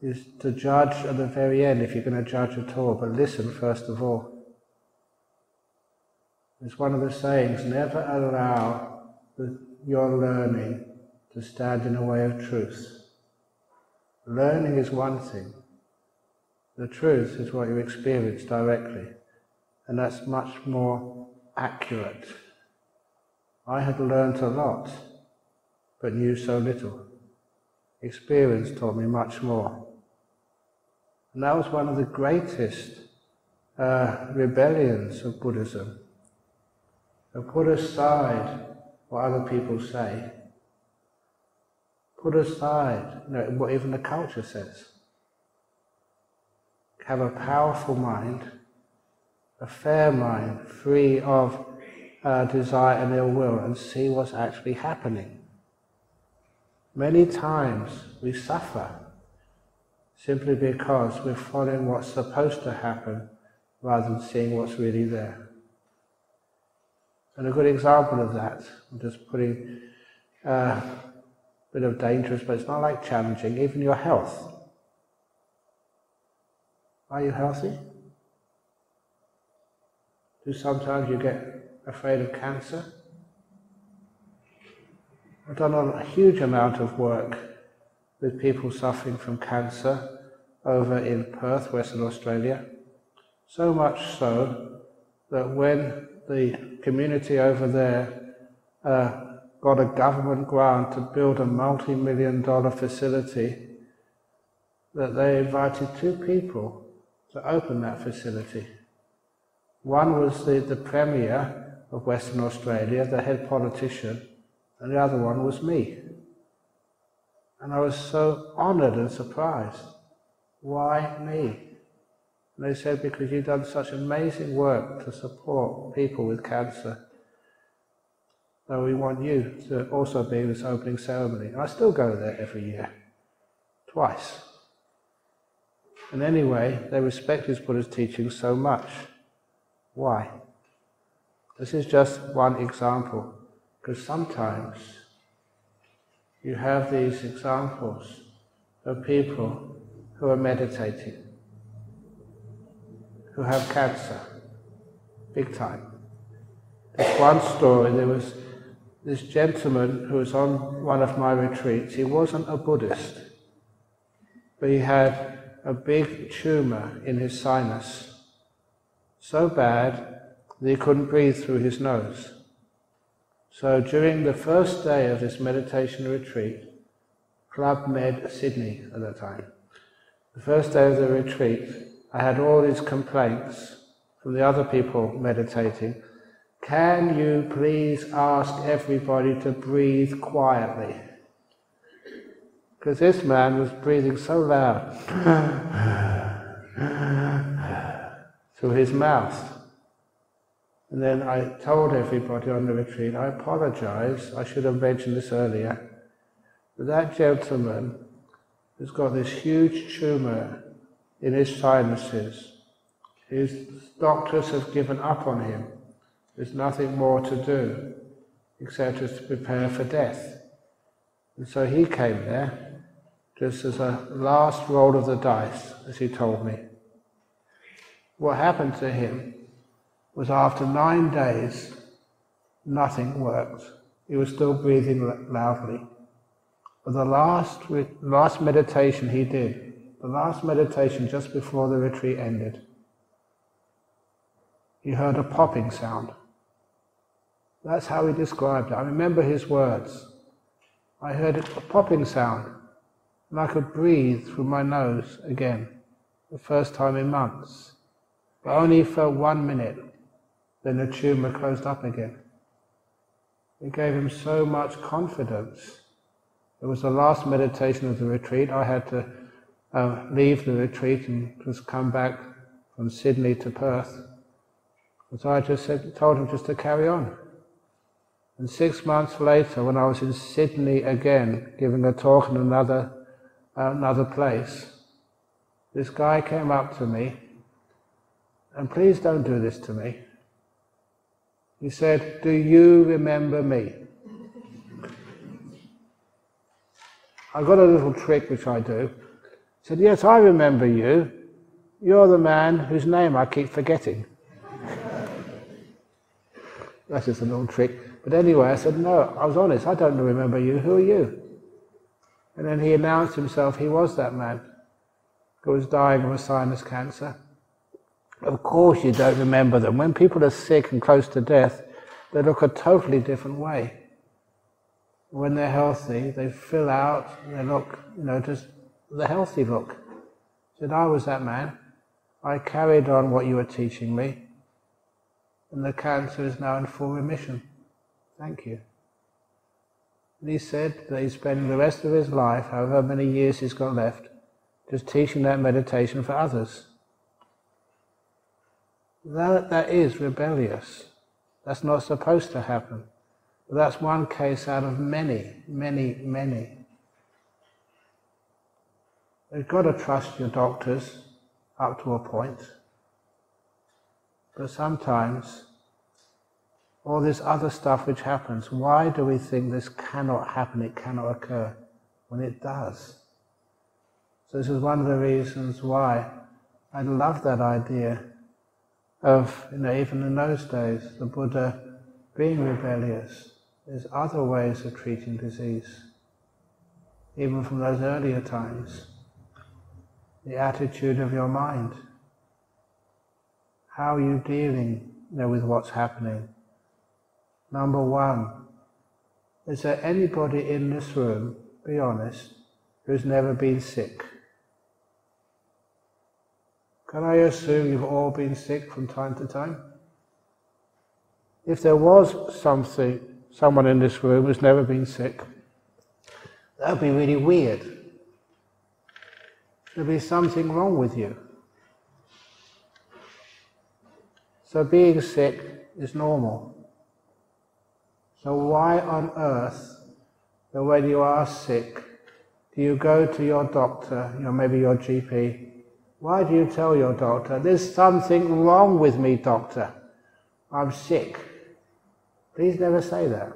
is to judge at the very end, if you're going to judge at all, but listen first of all. It's one of the sayings never allow the, your learning to stand in the way of truth. Learning is one thing, the truth is what you experience directly, and that's much more accurate. I had learnt a lot, but knew so little. Experience taught me much more. And that was one of the greatest uh, rebellions of Buddhism. To put aside what other people say, put aside you know, what even the culture says have a powerful mind, a fair mind, free of uh, desire and ill will, and see what's actually happening. Many times we suffer simply because we're following what's supposed to happen rather than seeing what's really there. And a good example of that, I'm just putting uh, a bit of dangerous, but it's not like challenging, even your health. Are you healthy? Do sometimes you get afraid of cancer? I've done a huge amount of work with people suffering from cancer over in Perth, Western Australia. So much so that when the community over there uh, got a government grant to build a multi-million dollar facility, that they invited two people to open that facility. One was the, the Premier of Western Australia, the head politician, and the other one was me. And I was so honoured and surprised. Why me? And they said, because you've done such amazing work to support people with cancer. So we want you to also be in this opening ceremony. And I still go there every year, twice. And anyway, they respect his Buddha's teaching so much. Why? This is just one example, because sometimes you have these examples of people who are meditating, who have cancer, big time. There's one story, there was this gentleman who was on one of my retreats. He wasn't a Buddhist, but he had a big tumor in his sinus, so bad that he couldn't breathe through his nose. So during the first day of this meditation retreat, Club Med Sydney at the time, the first day of the retreat, I had all these complaints from the other people meditating. Can you please ask everybody to breathe quietly? Because this man was breathing so loud through his mouth. And then I told everybody on the retreat, I apologize, I should have mentioned this earlier, but that gentleman has got this huge tumor in his sinuses. His doctors have given up on him. There's nothing more to do except to prepare for death. And so he came there just as a last roll of the dice, as he told me. What happened to him was after nine days, nothing worked. He was still breathing loudly. But the last, last meditation he did, the last meditation just before the retreat ended, he heard a popping sound. That's how he described it. I remember his words. I heard a popping sound, and I could breathe through my nose again, the first time in months. But only for one minute, then the tumor closed up again. It gave him so much confidence. It was the last meditation of the retreat. I had to uh, leave the retreat and just come back from Sydney to Perth. And So I just said, told him just to carry on. And six months later, when I was in Sydney again, giving a talk in another, uh, another place, this guy came up to me, and please don't do this to me. He said, Do you remember me? I got a little trick which I do. Said, Yes, I remember you. You're the man whose name I keep forgetting. That's just a little trick. But anyway, I said, No, I was honest, I don't remember you. Who are you? And then he announced himself he was that man who was dying of a sinus cancer. Of course, you don't remember them. When people are sick and close to death, they look a totally different way. When they're healthy, they fill out, they look, you know, just the healthy look. I said, I was that man. I carried on what you were teaching me and the cancer is now in full remission. Thank you. And he said that he's spending the rest of his life, however many years he's got left, just teaching that meditation for others. That, that is rebellious. That's not supposed to happen. But that's one case out of many, many, many. You've got to trust your doctors up to a point. But sometimes, all this other stuff which happens, why do we think this cannot happen, it cannot occur, when it does? So this is one of the reasons why I love that idea of, you know, even in those days, the Buddha being rebellious. There's other ways of treating disease, even from those earlier times. The attitude of your mind. How are you dealing with what's happening? Number one, is there anybody in this room, be honest, who's never been sick? Can I assume you've all been sick from time to time? If there was something, someone in this room who's never been sick, that would be really weird. There'd be something wrong with you. So being sick is normal. So why on earth, when you are sick, do you go to your doctor, know, maybe your GP? Why do you tell your doctor, there's something wrong with me, doctor? I'm sick. Please never say that.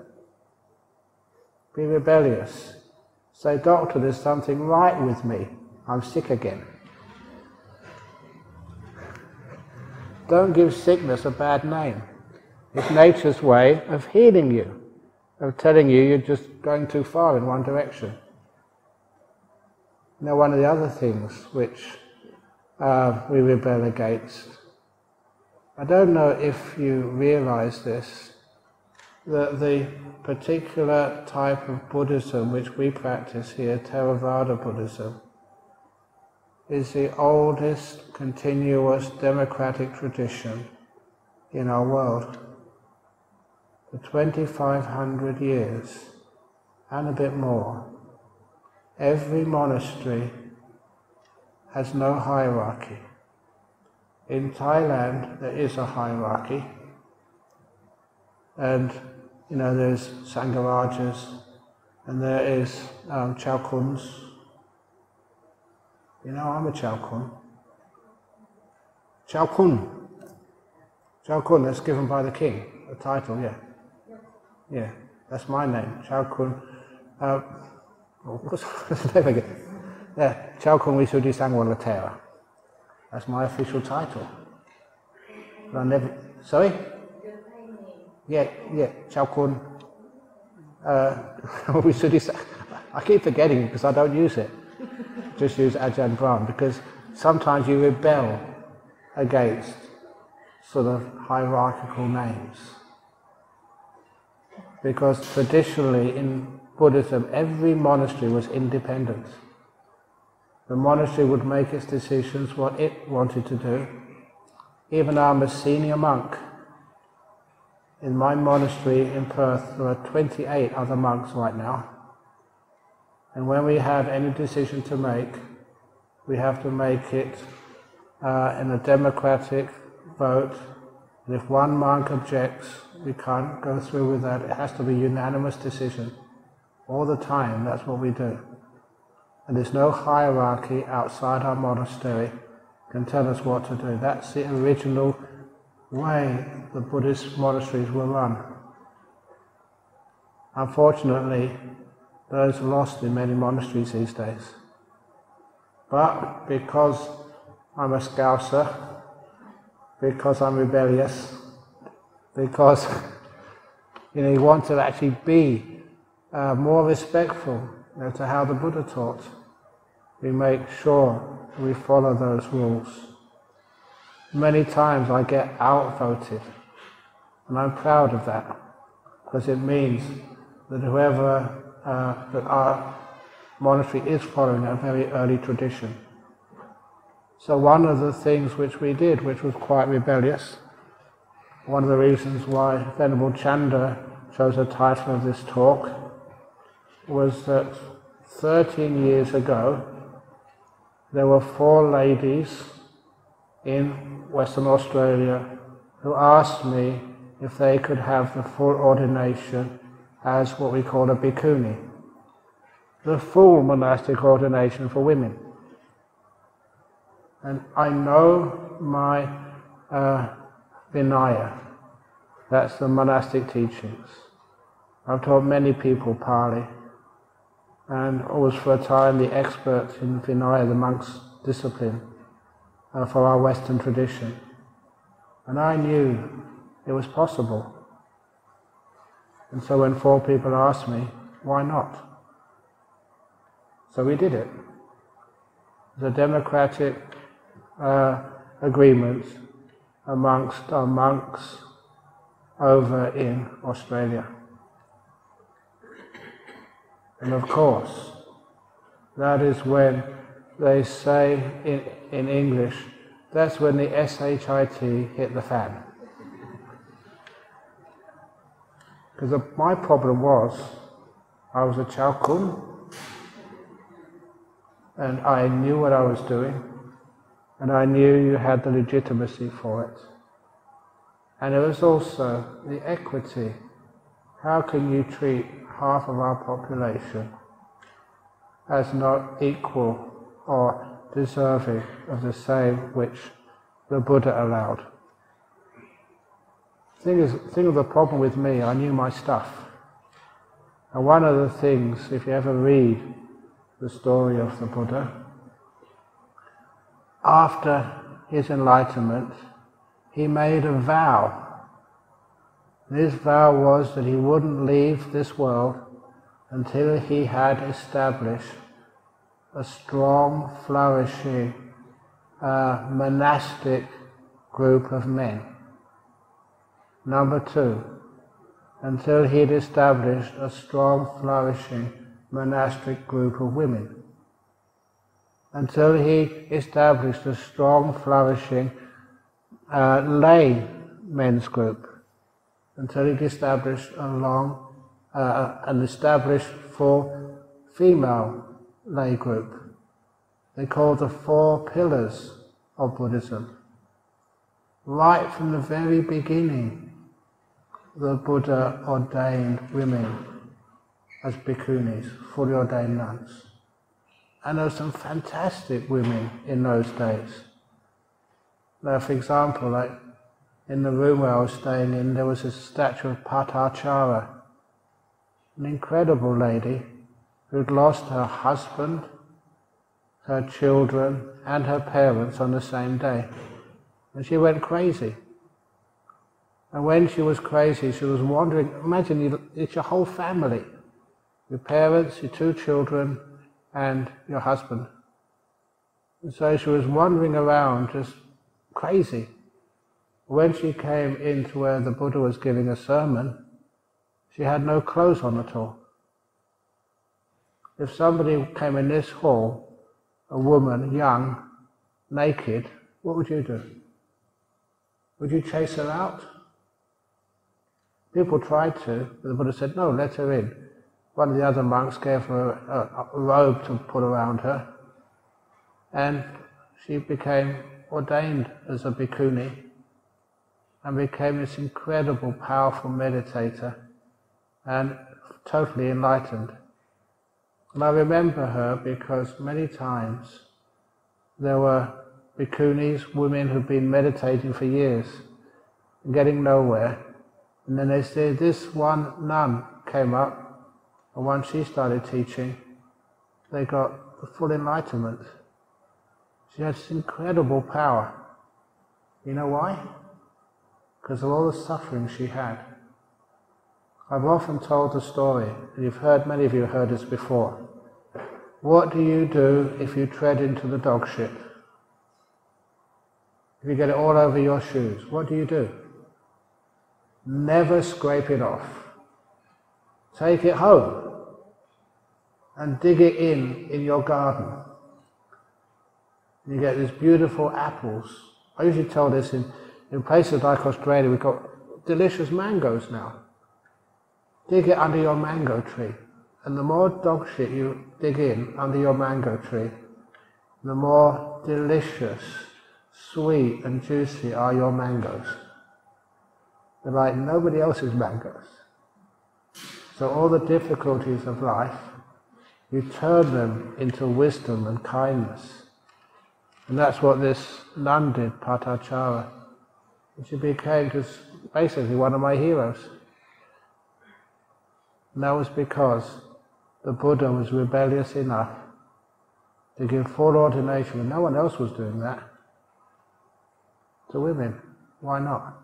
Be rebellious. Say, doctor, there's something right with me. I'm sick again. Don't give sickness a bad name. It's nature's way of healing you, of telling you you're just going too far in one direction. Now, one of the other things which uh, we rebel against, I don't know if you realize this, that the particular type of Buddhism which we practice here, Theravada Buddhism, is the oldest continuous democratic tradition in our world. For 2,500 years and a bit more, every monastery has no hierarchy. In Thailand, there is a hierarchy, and you know there's Sangharajas, and there is um, Chao Kuns, you know, I'm a Chao Kun. Chao Kun. Chao Kun, that's given by the king, a title, yeah. Yeah, that's my name, Chao Kun. Uh, what's the name? Yeah, Chao Kun Sangwon Latera. That's my official title. But I never, sorry? yeah, yeah, Chao Kun. Uh, I keep forgetting because I don't use it. Just use Ajahn Brahm because sometimes you rebel against sort of hierarchical names. Because traditionally in Buddhism, every monastery was independent. The monastery would make its decisions what it wanted to do. Even I'm a senior monk. In my monastery in Perth, there are 28 other monks right now. And when we have any decision to make, we have to make it uh, in a democratic vote. And if one monk objects, we can't go through with that. It has to be unanimous decision. All the time, that's what we do. And there's no hierarchy outside our monastery can tell us what to do. That's the original way the Buddhist monasteries were run. Unfortunately, those are lost in many monasteries these days. But because I'm a scouser, because I'm rebellious, because you know you want to actually be uh, more respectful you know, to how the Buddha taught. We make sure we follow those rules. Many times I get outvoted, and I'm proud of that because it means that whoever uh, that our monastery is following a very early tradition. So one of the things which we did, which was quite rebellious, one of the reasons why Venerable Chanda chose the title of this talk was that 13 years ago there were four ladies in Western Australia who asked me if they could have the full ordination as what we call a bhikkhuni, the full monastic ordination for women. And I know my uh, Vinaya, that's the monastic teachings. I've taught many people Pali, and I was for a time the expert in Vinaya, the monk's discipline, uh, for our Western tradition. And I knew it was possible. And so when four people asked me, why not? So we did it. The democratic uh, agreement amongst our monks over in Australia. And of course, that is when they say in, in English, that's when the SHIT hit the fan. Because my problem was, I was a Chao Kun, and I knew what I was doing, and I knew you had the legitimacy for it. And it was also the equity. How can you treat half of our population as not equal or deserving of the same which the Buddha allowed? Thing is, thing of the problem with me, I knew my stuff. And one of the things, if you ever read the story of the Buddha, after his enlightenment, he made a vow. This vow was that he wouldn't leave this world until he had established a strong, flourishing uh, monastic group of men. Number two, until he had established a strong, flourishing monastic group of women. Until he established a strong, flourishing uh, lay men's group. Until he established a long, uh, an established full female lay group. They call the four pillars of Buddhism. Right from the very beginning, the Buddha ordained women as bhikkhunis, fully ordained nuns. And there were some fantastic women in those days. Now, for example, like in the room where I was staying in, there was a statue of Patachara, an incredible lady who'd lost her husband, her children, and her parents on the same day. And she went crazy. And when she was crazy, she was wandering. Imagine it's your whole family your parents, your two children, and your husband. And so she was wandering around just crazy. When she came into where the Buddha was giving a sermon, she had no clothes on at all. If somebody came in this hall, a woman, young, naked, what would you do? Would you chase her out? People tried to, but the Buddha said, no, let her in. One of the other monks gave her a, a robe to put around her, and she became ordained as a bhikkhuni and became this incredible, powerful meditator and totally enlightened. And I remember her because many times there were bhikkhunis, women who'd been meditating for years and getting nowhere. And then they said, this one nun came up and once she started teaching, they got the full enlightenment. She had this incredible power. You know why? Because of all the suffering she had. I've often told the story, and you've heard, many of you heard this before. What do you do if you tread into the dog shit? If you get it all over your shoes, what do you do? Never scrape it off. Take it home and dig it in in your garden. You get these beautiful apples. I usually tell this in, in places like Australia, we've got delicious mangoes now. Dig it under your mango tree. And the more dog shit you dig in under your mango tree, the more delicious, sweet, and juicy are your mangoes. They're like nobody else's mangoes. So all the difficulties of life you turn them into wisdom and kindness. And that's what this nun did, Patachara. She became just basically one of my heroes. And that was because the Buddha was rebellious enough to give full ordination, and no one else was doing that, to women. Why not?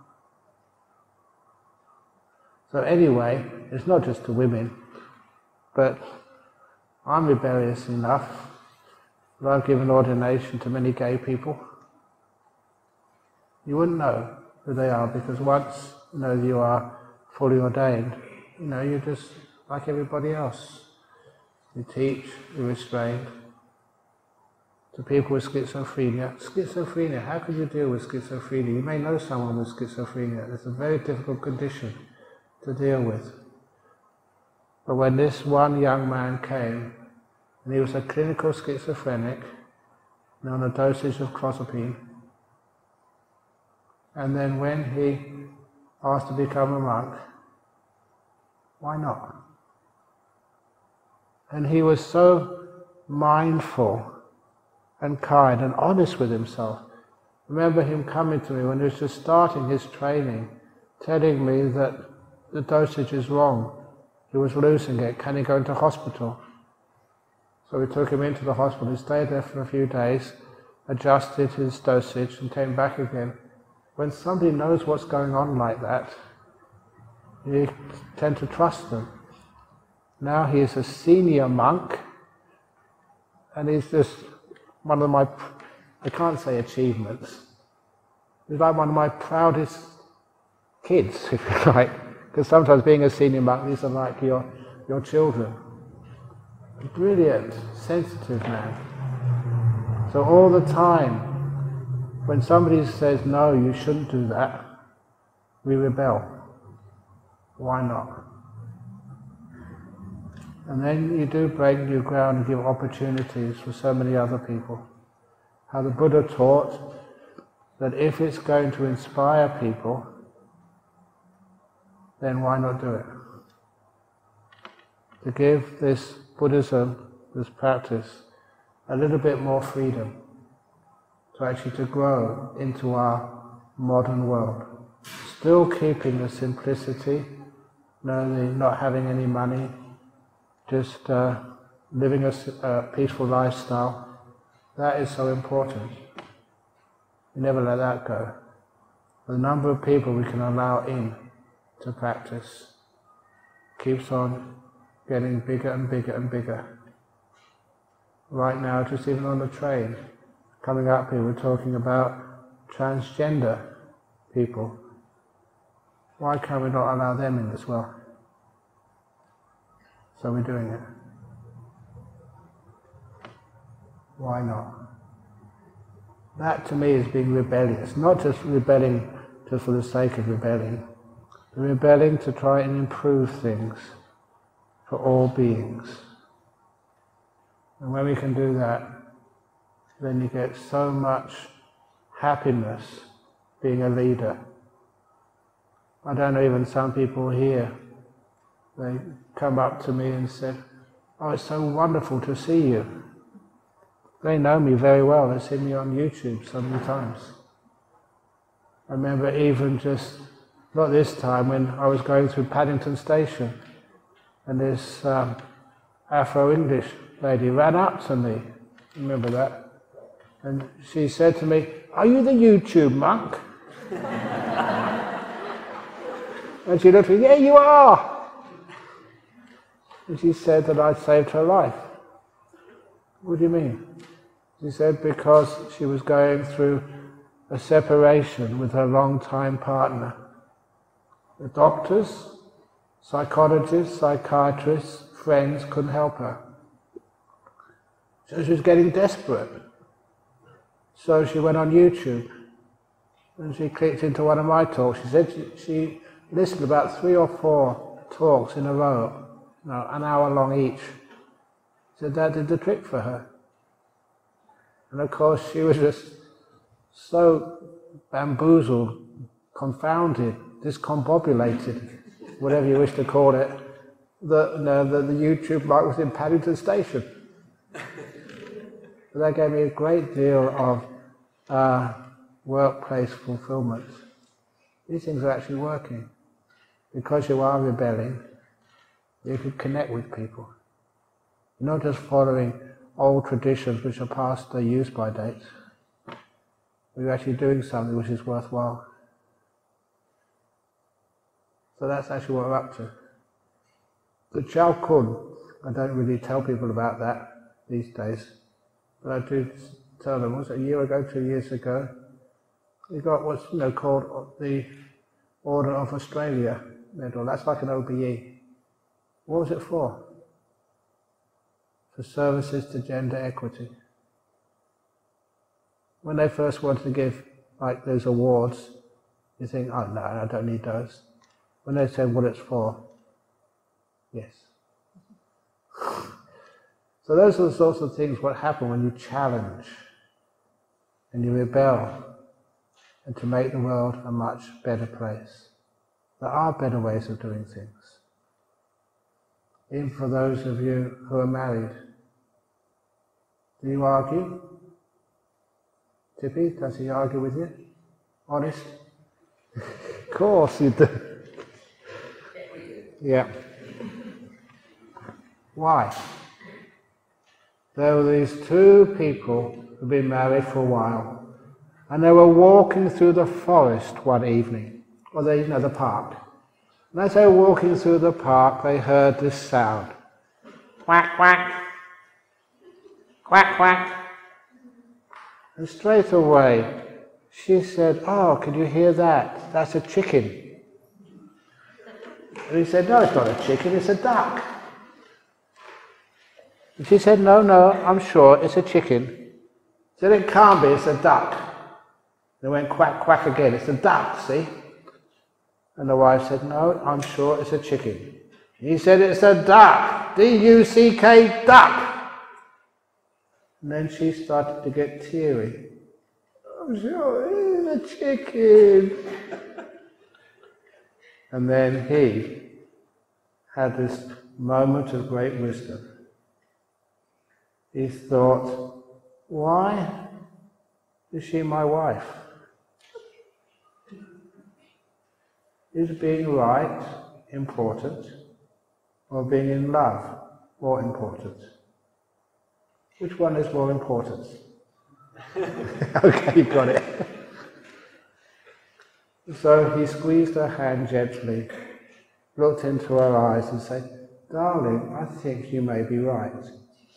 So anyway, it's not just to women, but I'm rebellious enough that I've given ordination to many gay people. You wouldn't know who they are because once you know you are fully ordained, you know, you're just like everybody else. You teach, you're restrained. To people with schizophrenia, schizophrenia, how could you deal with schizophrenia? You may know someone with schizophrenia. It's a very difficult condition to deal with. But when this one young man came, and he was a clinical schizophrenic, and on a dosage of clozapine, and then when he asked to become a monk, why not? And he was so mindful and kind and honest with himself. remember him coming to me when he was just starting his training, telling me that the dosage is wrong he was losing it. Can he go into hospital? So we took him into the hospital. He stayed there for a few days, adjusted his dosage, and came back again. When somebody knows what's going on like that, you tend to trust them. Now he is a senior monk, and he's just one of my, I can't say achievements, he's like one of my proudest kids, if you like. Because sometimes being a senior monk, these are like your, your children. Brilliant, sensitive man. So all the time, when somebody says, no, you shouldn't do that, we rebel. Why not? And then you do break new ground and give opportunities for so many other people. How the Buddha taught that if it's going to inspire people, then why not do it? To give this Buddhism, this practice, a little bit more freedom to actually to grow into our modern world. Still keeping the simplicity, not having any money, just uh, living a, a peaceful lifestyle. That is so important. You never let that go. the number of people we can allow in to practice keeps on getting bigger and bigger and bigger. Right now, just even on the train, coming up here, we're talking about transgender people. Why can't we not allow them in as well? So we're doing it. Why not? That to me is being rebellious, not just rebelling just for the sake of rebelling, rebelling to try and improve things for all beings. And when we can do that, then you get so much happiness being a leader. I don't know, even some people here, they come up to me and said, Oh, it's so wonderful to see you. They know me very well. They've seen me on YouTube so many times. I remember even just, not this time, when I was going through Paddington Station and this um, Afro-English lady ran up to me. Remember that? And she said to me, are you the YouTube monk? and she looked at me, yeah, you are. And she said that I'd saved her life. What do you mean? She said because she was going through a separation with her long-time partner. The doctors, psychologists, psychiatrists, friends couldn't help her. So she was getting desperate. So she went on YouTube and she clicked into one of my talks. She said she, she listened about three or four talks in a row, you know, an hour long each. Said that did the trick for her. And of course, she was just so bamboozled, confounded, discombobulated, whatever you wish to call it, know, the, the YouTube light was in Paddington Station. But that gave me a great deal of uh, workplace fulfillment. These things are actually working. Because you are rebelling, you can connect with people. You're not just following old traditions which are past their use by date. We're actually doing something which is worthwhile. So that's actually what we're up to. The Chao Kun, I don't really tell people about that these days, but I do tell them, was it a year ago, two years ago? We got what's you know called the Order of Australia medal. That's like an OBE. What was it for? for services to gender equity. When they first wanted to give like those awards, you think, oh no, I don't need those. When they said what it's for, yes. so those are the sorts of things what happen when you challenge and you rebel and to make the world a much better place. There are better ways of doing things. Even for those of you who are married, do you argue? Tippy, does he argue with you? Honest? of course you do. Yeah. Why? There were these two people who'd been married for a while, and they were walking through the forest one evening, or they, you know, the park. And as they were walking through the park, they heard this sound. Quack, quack. Quack, quack. And straight away, she said, Oh, can you hear that? That's a chicken. And he said, No, it's not a chicken, it's a duck. And she said, No, no, I'm sure it's a chicken. He said, It can't be, it's a duck. They went quack, quack again, it's a duck, see? And the wife said, No, I'm sure it's a chicken. He said, It's a duck. D U C K, duck. And then she started to get teary. I'm sure it's a chicken. And then he had this moment of great wisdom. He thought, why is she my wife? Is being right important or being in love more important? Which one is more important? okay, you got it. So he squeezed her hand gently, looked into her eyes and said, Darling, I think you may be right.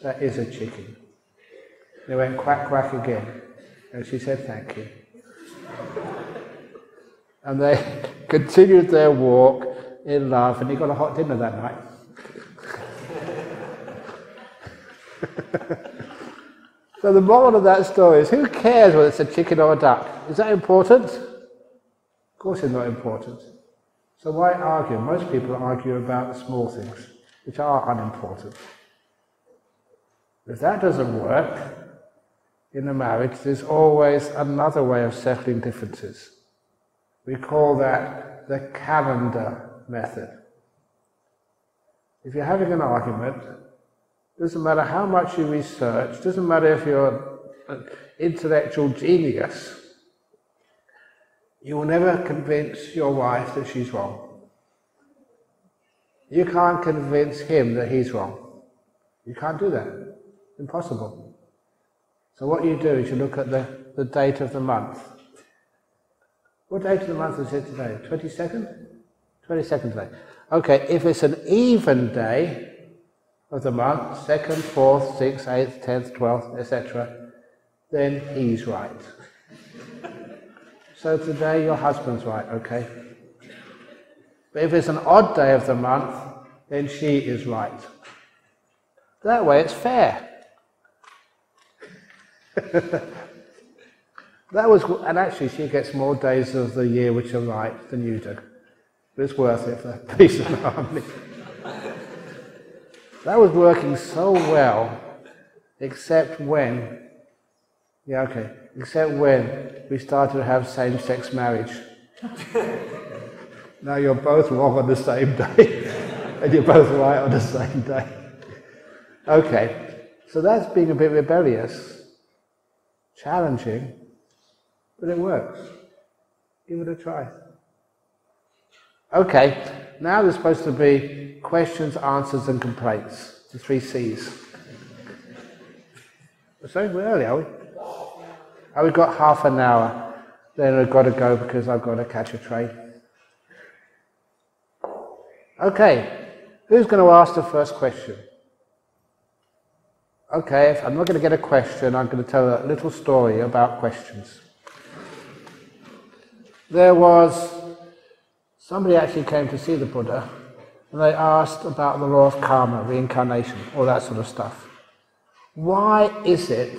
That is a chicken. They went quack quack again. And she said, Thank you. and they continued their walk in love, and he got a hot dinner that night. so the moral of that story is who cares whether it's a chicken or a duck? Is that important? Of course it's not important. So why argue? Most people argue about small things, which are unimportant. If that doesn't work in a marriage, there's always another way of settling differences. We call that the calendar method. If you're having an argument, doesn't matter how much you research, doesn't matter if you're an intellectual genius, you will never convince your wife that she's wrong. You can't convince him that he's wrong. You can't do that. Impossible. So what you do is you look at the, the date of the month. What date of the month is it today? 22nd? 22nd today. Okay, if it's an even day, of the month, second, fourth, sixth, eighth, tenth, twelfth, etc., then he's right. So today your husband's right, okay? But if it's an odd day of the month, then she is right. That way it's fair. that was, and actually she gets more days of the year which are right than you do. But it's worth it for peace and harmony. That was working so well, except when, yeah, okay, except when we started to have same sex marriage. now you're both wrong on the same day, and you're both right on the same day. Okay, so that's being a bit rebellious, challenging, but it works. Give it a try. Okay, now there's supposed to be questions, answers, and complaints. The three C's. So we're early, are we? Oh, we've got half an hour. Then I've got to go because I've got to catch a train. Okay, who's going to ask the first question? Okay, if I'm not going to get a question, I'm going to tell a little story about questions. There was Somebody actually came to see the Buddha and they asked about the law of karma, reincarnation, all that sort of stuff. Why is it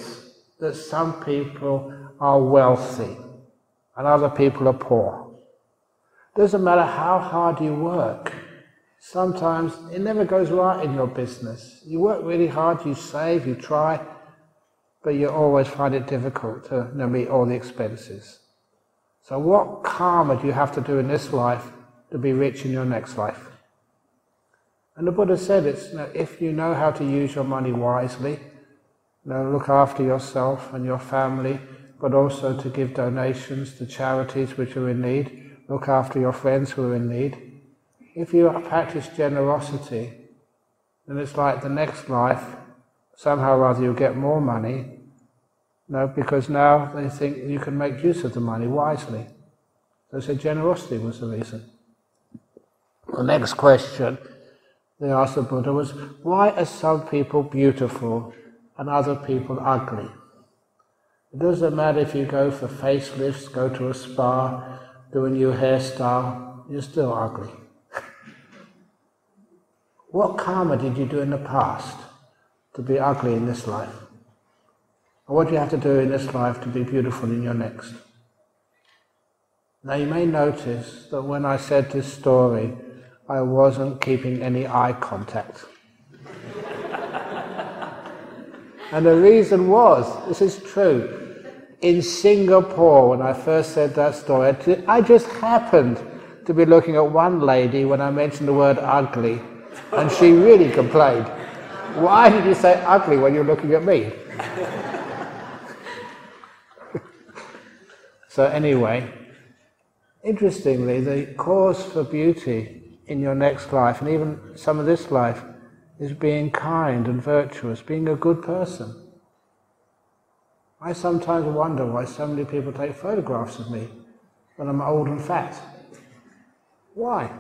that some people are wealthy and other people are poor? Doesn't matter how hard you work. Sometimes it never goes right in your business. You work really hard, you save, you try, but you always find it difficult to meet all the expenses. So what karma do you have to do in this life to be rich in your next life. And the Buddha said it's you know, if you know how to use your money wisely, know, look after yourself and your family, but also to give donations to charities which are in need, look after your friends who are in need. If you practice generosity, then it's like the next life, somehow or other you'll get more money, no, because now they think you can make use of the money wisely. So, so generosity was the reason. The next question they asked the Buddha was, why are some people beautiful and other people ugly? It doesn't matter if you go for facelifts, go to a spa, do a new hairstyle, you're still ugly. what karma did you do in the past to be ugly in this life? Or what do you have to do in this life to be beautiful in your next? Now you may notice that when I said this story, I wasn't keeping any eye contact. And the reason was, this is true, in Singapore, when I first said that story, I just happened to be looking at one lady when I mentioned the word ugly, and she really complained. Why did you say ugly when you're looking at me? so, anyway, interestingly, the cause for beauty in your next life, and even some of this life, is being kind and virtuous, being a good person. I sometimes wonder why so many people take photographs of me. when I'm old and fat? Why?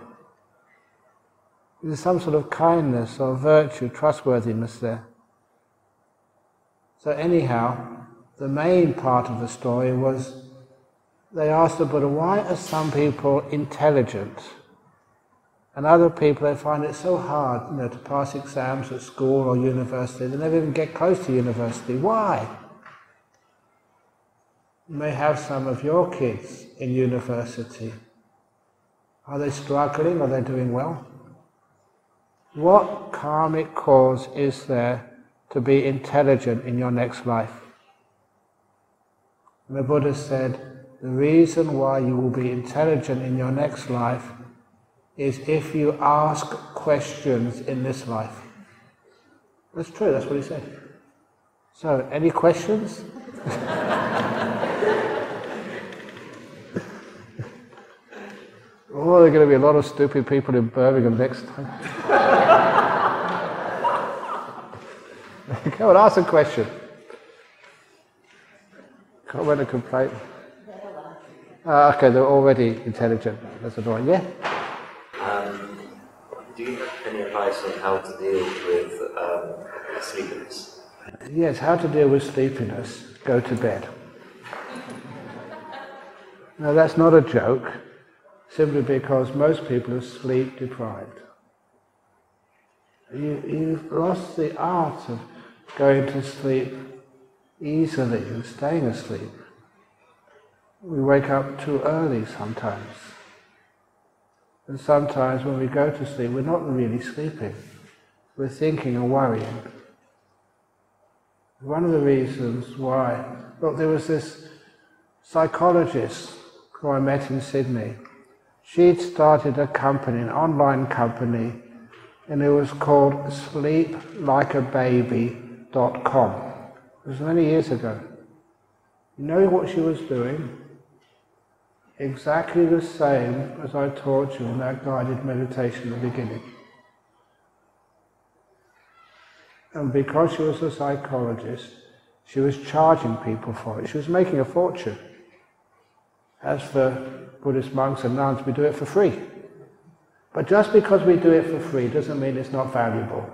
There's some sort of kindness or virtue, trustworthiness there. So, anyhow, the main part of the story was they asked the Buddha, why are some people intelligent and other people they find it so hard you know, to pass exams at school or university, they never even get close to university. Why? You may have some of your kids in university. Are they struggling? Are they doing well? What karmic cause is there to be intelligent in your next life? And the Buddha said, the reason why you will be intelligent in your next life is if you ask questions in this life. That's true, that's what he said. So, any questions? oh, there are going to be a lot of stupid people in Birmingham next time. Go and ask a question. Comment and complaint. Uh, okay, they're already intelligent. That's annoying. Yeah? Do you have any advice on how to deal with um, sleepiness? Yes, how to deal with sleepiness. Go to bed. Now, that's not a joke, simply because most people are sleep deprived. You, you've lost the art of going to sleep easily and staying asleep. We wake up too early sometimes. And sometimes when we go to sleep, we're not really sleeping. We're thinking and worrying. One of the reasons why, look, there was this psychologist who I met in Sydney. She'd started a company, an online company, and it was called sleeplikeababy.com. It was many years ago. You know what she was doing, exactly the same as I taught you in that guided meditation at the beginning. And because she was a psychologist, she was charging people for it. She was making a fortune. As for Buddhist monks and nuns, we do it for free. But just because we do it for free doesn't mean it's not valuable.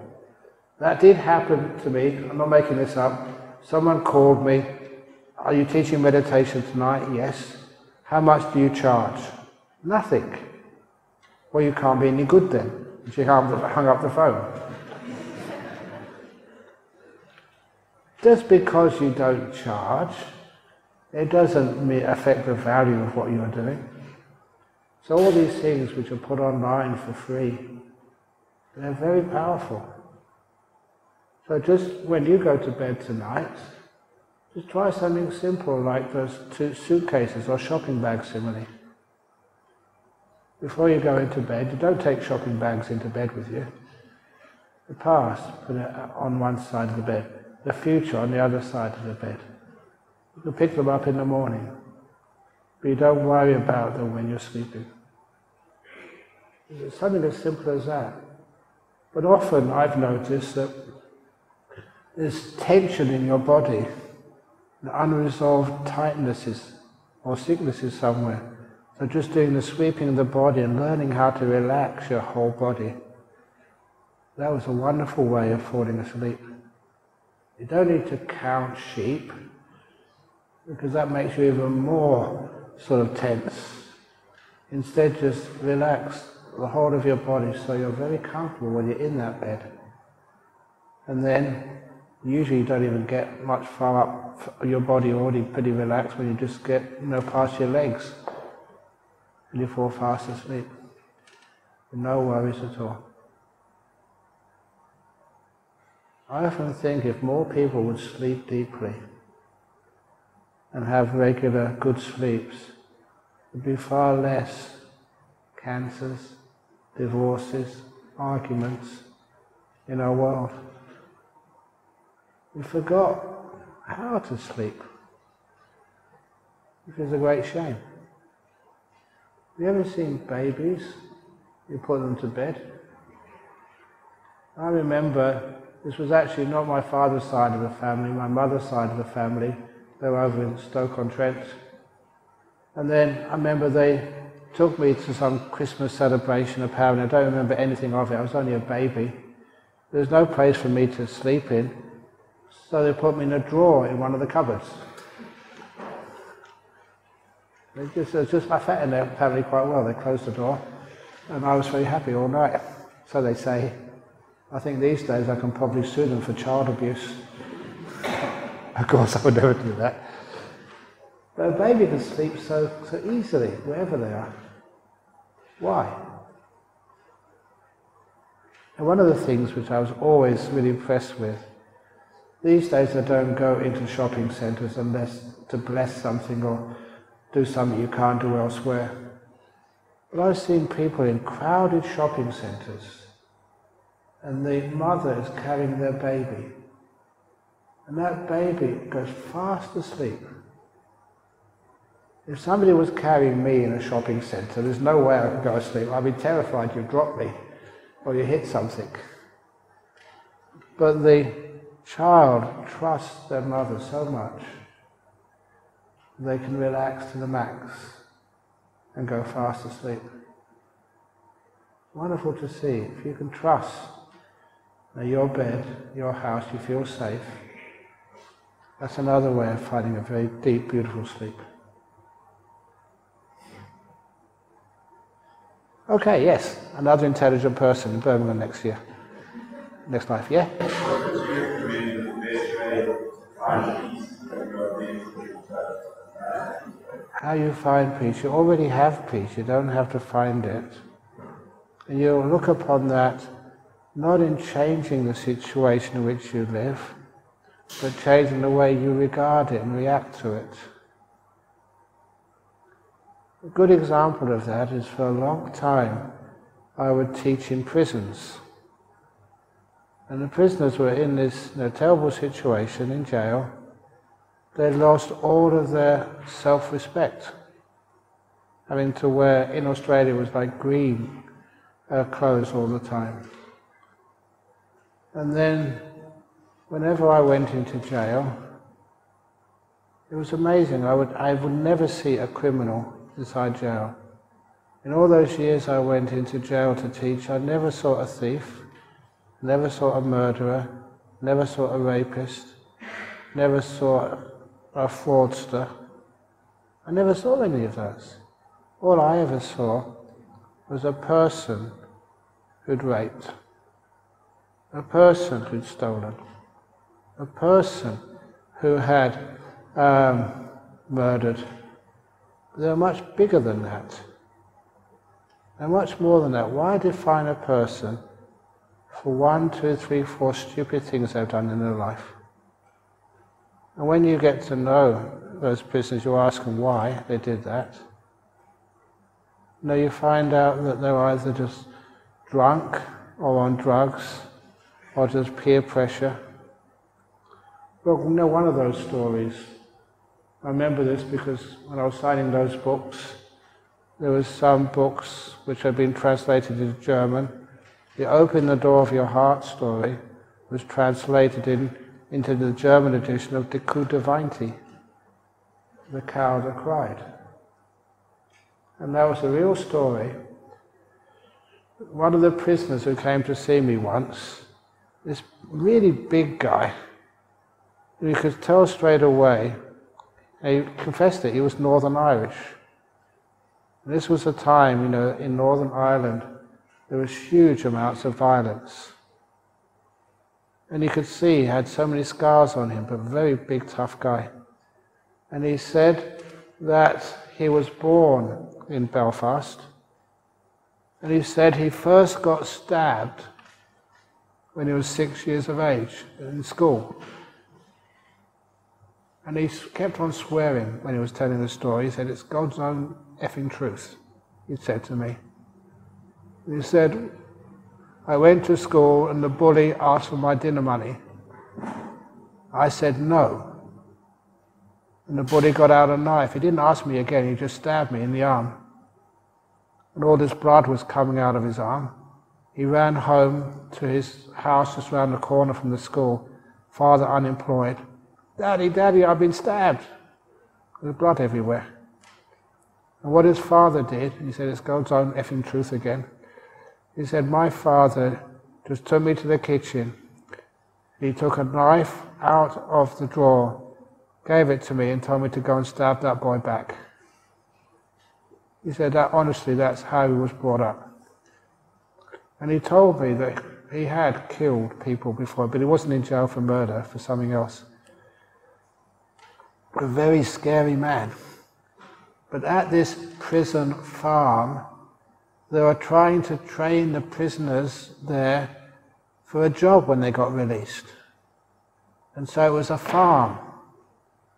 That did happen to me. I'm not making this up. Someone called me, Are you teaching meditation tonight? Yes. How much do you charge? Nothing. Well, you can't be any good then. She hung up the phone. Just because you don't charge, it doesn't affect the value of what you're doing. So all these things which are put online for free, they're very powerful. So just when you go to bed tonight, just try something simple like those two suitcases or shopping bags simile. Before you go into bed, don't take shopping bags into bed with you. The past, put it on one side of the bed. The future on the other side of the bed. You can pick them up in the morning. But you don't worry about them when you're sleeping. It's something as simple as that. But often I've noticed that there's tension in your body, unresolved tightnesses or sicknesses somewhere. So just doing the sweeping of the body and learning how to relax your whole body. That was a wonderful way of falling asleep. You don't need to count sheep because that makes you even more sort of tense. Instead, just relax the whole of your body so you're very comfortable when you're in that bed. And then usually you don't even get much far up your body already pretty relaxed when you just get you know past your legs and you fall fast asleep. No worries at all. I often think if more people would sleep deeply and have regular good sleeps, there'd be far less cancers, divorces, arguments in our world. We forgot how to sleep, which is a great shame. Have you ever seen babies? You put them to bed. I remember this was actually not my father's side of the family, my mother's side of the family. They were over in Stoke-on-Trent. And then I remember they took me to some Christmas celebration apparently. I don't remember anything of it. I was only a baby. There was no place for me to sleep in. So they put me in a drawer in one of the cupboards. They just, it just I felt in there apparently quite well. They closed the door, and I was very happy all night. So they say. I think these days I can probably sue them for child abuse. of course, I would never do that. But a baby can sleep so, so easily wherever they are. Why? And one of the things which I was always really impressed with, these days I don't go into shopping centres unless to bless something or do something you can't do elsewhere. But I've seen people in crowded shopping centres and the mother is carrying their baby. And that baby goes fast asleep. If somebody was carrying me in a shopping centre, there's no way I could go asleep. I'd be terrified you'd drop me or you hit something. But the child trusts their mother so much they can relax to the max and go fast asleep. Wonderful to see. If you can trust that your bed, your house, you feel safe, that's another way of finding a very deep, beautiful sleep. Okay, yes, another intelligent person in Birmingham next year. Next life, yeah? How you find peace? You already have peace, you don't have to find it. You look upon that not in changing the situation in which you live, but changing the way you regard it and react to it. A good example of that is for a long time I would teach in prisons. And the prisoners were in this you know, terrible situation in jail. They lost all of their self respect. Having to wear, in Australia, was like green uh, clothes all the time. And then, whenever I went into jail, it was amazing. I would, I would never see a criminal inside jail. In all those years I went into jail to teach, I never saw a thief, never saw a murderer, never saw a rapist, never saw a fraudster. I never saw any of those. All I ever saw was a person who'd raped, a person who'd stolen, a person who had um, murdered, they're much bigger than that. They're much more than that. Why define a person for one, two, three, four stupid things they've done in their life? And when you get to know those prisoners, you ask them why they did that. Now you find out that they're either just drunk or on drugs or just peer pressure. Well, you know one of those stories I remember this because when I was signing those books, there was some books which had been translated into German. The Open the Door of Your Heart story was translated in, into the German edition of Die Kuh The Cow That Cried. And that was a real story. One of the prisoners who came to see me once, this really big guy, you could tell straight away he confessed it, he was Northern Irish. This was a time, you know, in Northern Ireland, there was huge amounts of violence. And you could see he had so many scars on him, but very big, tough guy. And he said that he was born in Belfast. And he said he first got stabbed when he was six years of age in school. And he kept on swearing when he was telling the story. He said, It's God's own effing truth, he said to me. He said, I went to school and the bully asked for my dinner money. I said no. And the bully got out a knife. He didn't ask me again, he just stabbed me in the arm. And all this blood was coming out of his arm. He ran home to his house just round the corner from the school, father unemployed. Daddy, Daddy, I've been stabbed. There's blood everywhere. And what his father did, he said, it's God's own effing truth again. He said, my father just took me to the kitchen. He took a knife out of the drawer, gave it to me, and told me to go and stab that boy back. He said that honestly, that's how he was brought up. And he told me that he had killed people before, but he wasn't in jail for murder, for something else. A very scary man. But at this prison farm, they were trying to train the prisoners there for a job when they got released. And so it was a farm.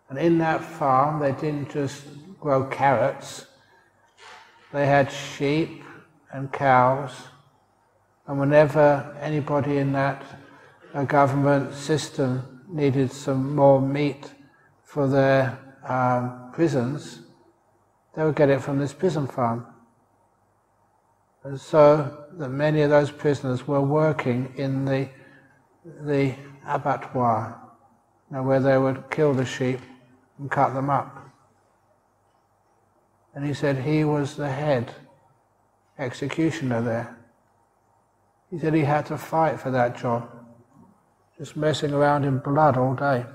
And in that farm, they didn't just grow carrots, they had sheep and cows. And whenever anybody in that uh, government system needed some more meat for their um, prisons, they would get it from this prison farm. And so many of those prisoners were working in the, the abattoir, you know, where they would kill the sheep and cut them up. And he said he was the head executioner there. He said he had to fight for that job, just messing around in blood all day.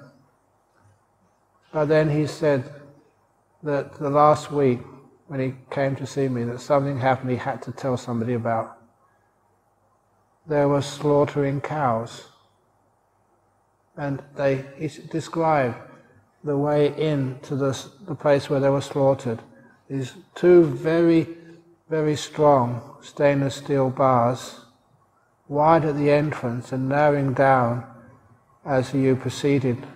But then he said that the last week, when he came to see me, that something happened he had to tell somebody about. There was slaughtering cows. And they, he described the way in to the, the place where they were slaughtered. These two very, very strong stainless steel bars, wide at the entrance and narrowing down as you proceeded.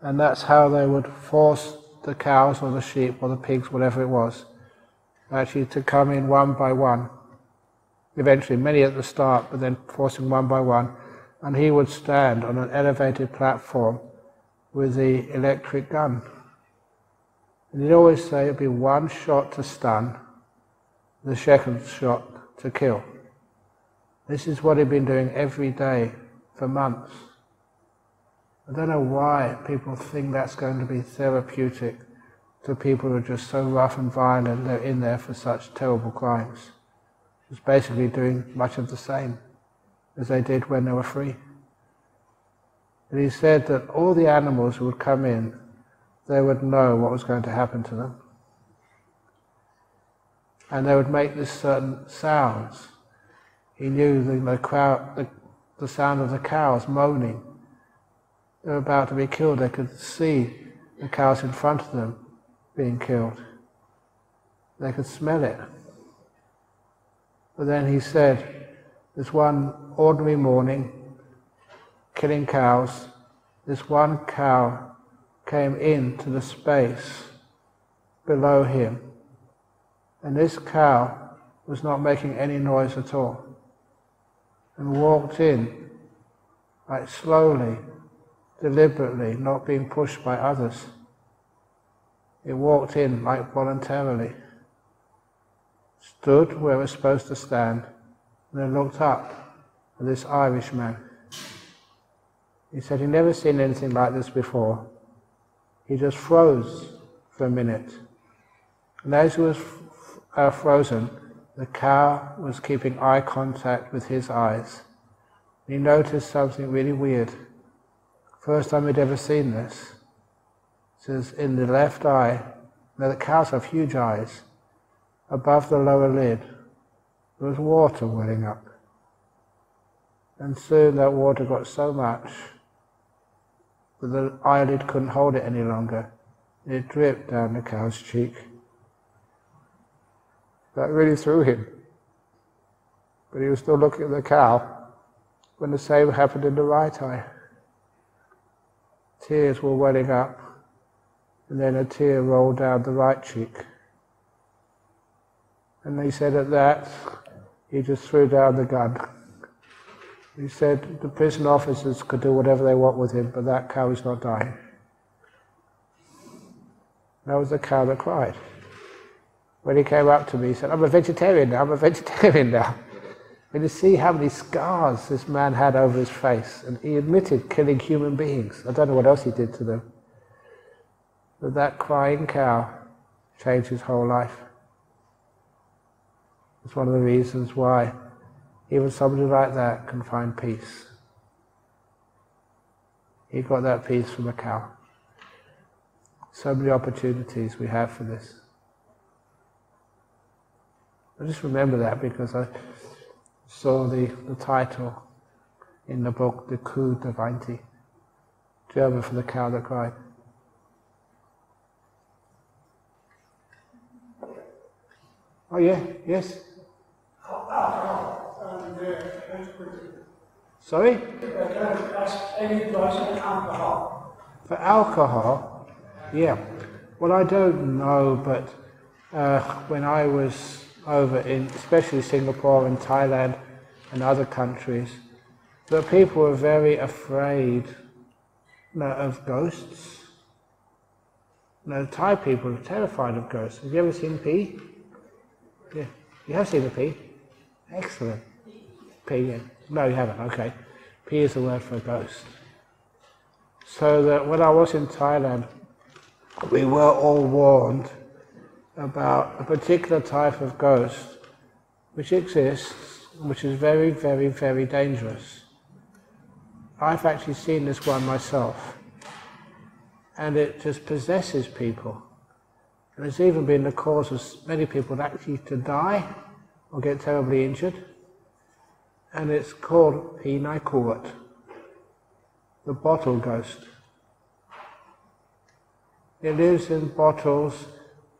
And that's how they would force the cows or the sheep or the pigs, whatever it was, actually to come in one by one. Eventually, many at the start, but then forcing one by one. And he would stand on an elevated platform with the electric gun. And he'd always say it'd be one shot to stun, the second shot to kill. This is what he'd been doing every day for months. I don't know why people think that's going to be therapeutic to people who are just so rough and violent, they're in there for such terrible crimes. It's basically doing much of the same as they did when they were free. And he said that all the animals who would come in, they would know what was going to happen to them. And they would make this certain sounds. He knew the, the, crowd, the, the sound of the cows moaning they were about to be killed, they could see the cows in front of them being killed. They could smell it. But then he said, this one ordinary morning, killing cows, this one cow came into the space below him. And this cow was not making any noise at all. And walked in, like slowly, deliberately, not being pushed by others. It walked in like voluntarily, stood where it was supposed to stand, and then looked up at this Irishman. He said he'd never seen anything like this before. He just froze for a minute. And as he was uh, frozen, the cow was keeping eye contact with his eyes. He noticed something really weird. First time he'd ever seen this. It says in the left eye, now the cows have huge eyes, above the lower lid, there was water welling up. And soon that water got so much that the eyelid couldn't hold it any longer. It dripped down the cow's cheek. That really threw him. But he was still looking at the cow when the same happened in the right eye. Tears were welling up, and then a tear rolled down the right cheek. And they said at that, he just threw down the gun. He said the prison officers could do whatever they want with him, but that cow is not dying. That was the cow that cried. When he came up to me, he said, I'm a vegetarian now, I'm a vegetarian now. And you see how many scars this man had over his face. And he admitted killing human beings. I don't know what else he did to them. But that crying cow changed his whole life. It's one of the reasons why even somebody like that can find peace. He got that peace from a cow. So many opportunities we have for this. I just remember that because I saw the, the title in the book, The Coup der Weinte, German for the cow that cried. Oh yeah, yes. Sorry? For alcohol? Yeah. Well, I don't know, but uh, when I was over in, especially Singapore and Thailand and other countries, that people were very afraid you know, of ghosts. You know, Thai people are terrified of ghosts. Have you ever seen pee? Yeah. You have seen the pee? Excellent. Pee, yeah. No, you haven't. Okay. Pee is the word for ghost. So that when I was in Thailand, we were all warned about a particular type of ghost which exists, which is very, very, very dangerous. I've actually seen this one myself, and it just possesses people. And it's even been the cause of many people actually to die or get terribly injured. And it's called Pinai Kuat, the bottle ghost. It lives in bottles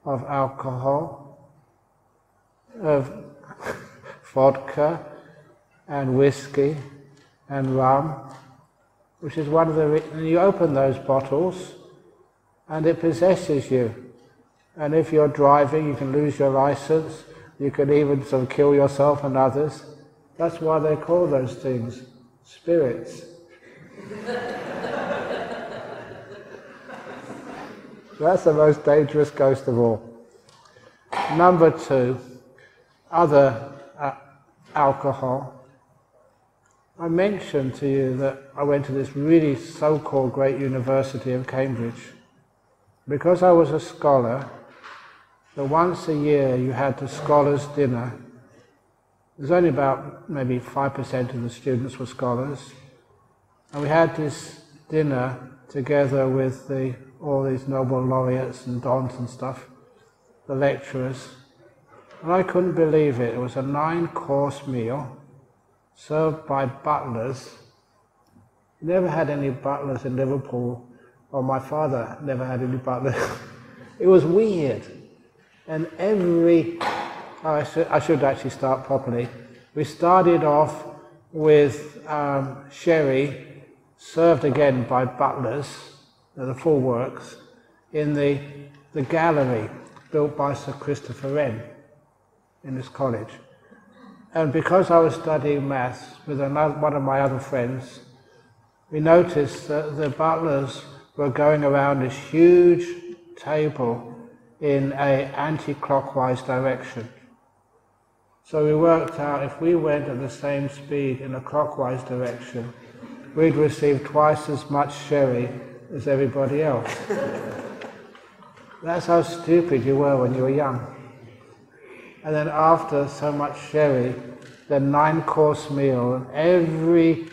of alcohol, of vodka and whiskey and rum, which is one of the. And you open those bottles, and it possesses you. And if you're driving, you can lose your license. You can even sort of kill yourself and others. That's why they call those things spirits. That's the most dangerous ghost of all. Number two, other uh, alcohol. I mentioned to you that I went to this really so-called great university of Cambridge. Because I was a scholar, that once a year you had the scholars' dinner. There's only about maybe 5% of the students were scholars. And we had this dinner together with the, all these Nobel laureates and dons and stuff, the lecturers. And I couldn't believe it. It was a nine course meal served by butlers. Never had any butlers in Liverpool, or my father never had any butlers. it was weird. And every, oh, I, should, I should actually start properly. We started off with um, sherry served again by butlers, the four works, in the, the gallery built by Sir Christopher Wren in this college. And because I was studying maths with another, one of my other friends, we noticed that the butlers were going around this huge table in a anti-clockwise direction. So we worked out if we went at the same speed in a clockwise direction, we'd receive twice as much sherry as everybody else. That's how stupid you were when you were young. And then after so much sherry, the nine course meal, and every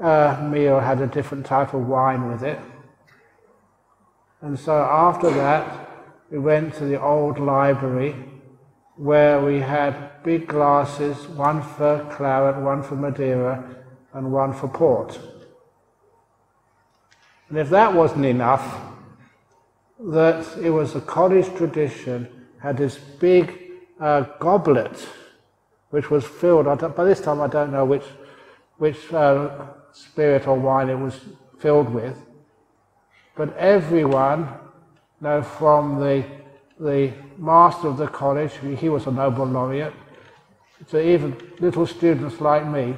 uh, meal had a different type of wine with it. And so after that, we went to the old library where we had big glasses, one for claret, one for Madeira, and one for port. And if that wasn't enough, that it was a college tradition, had this big uh, goblet which was filled, by this time I don't know which, which uh, spirit or wine it was filled with, but everyone now, from the, the master of the college, he was a Nobel laureate, to even little students like me,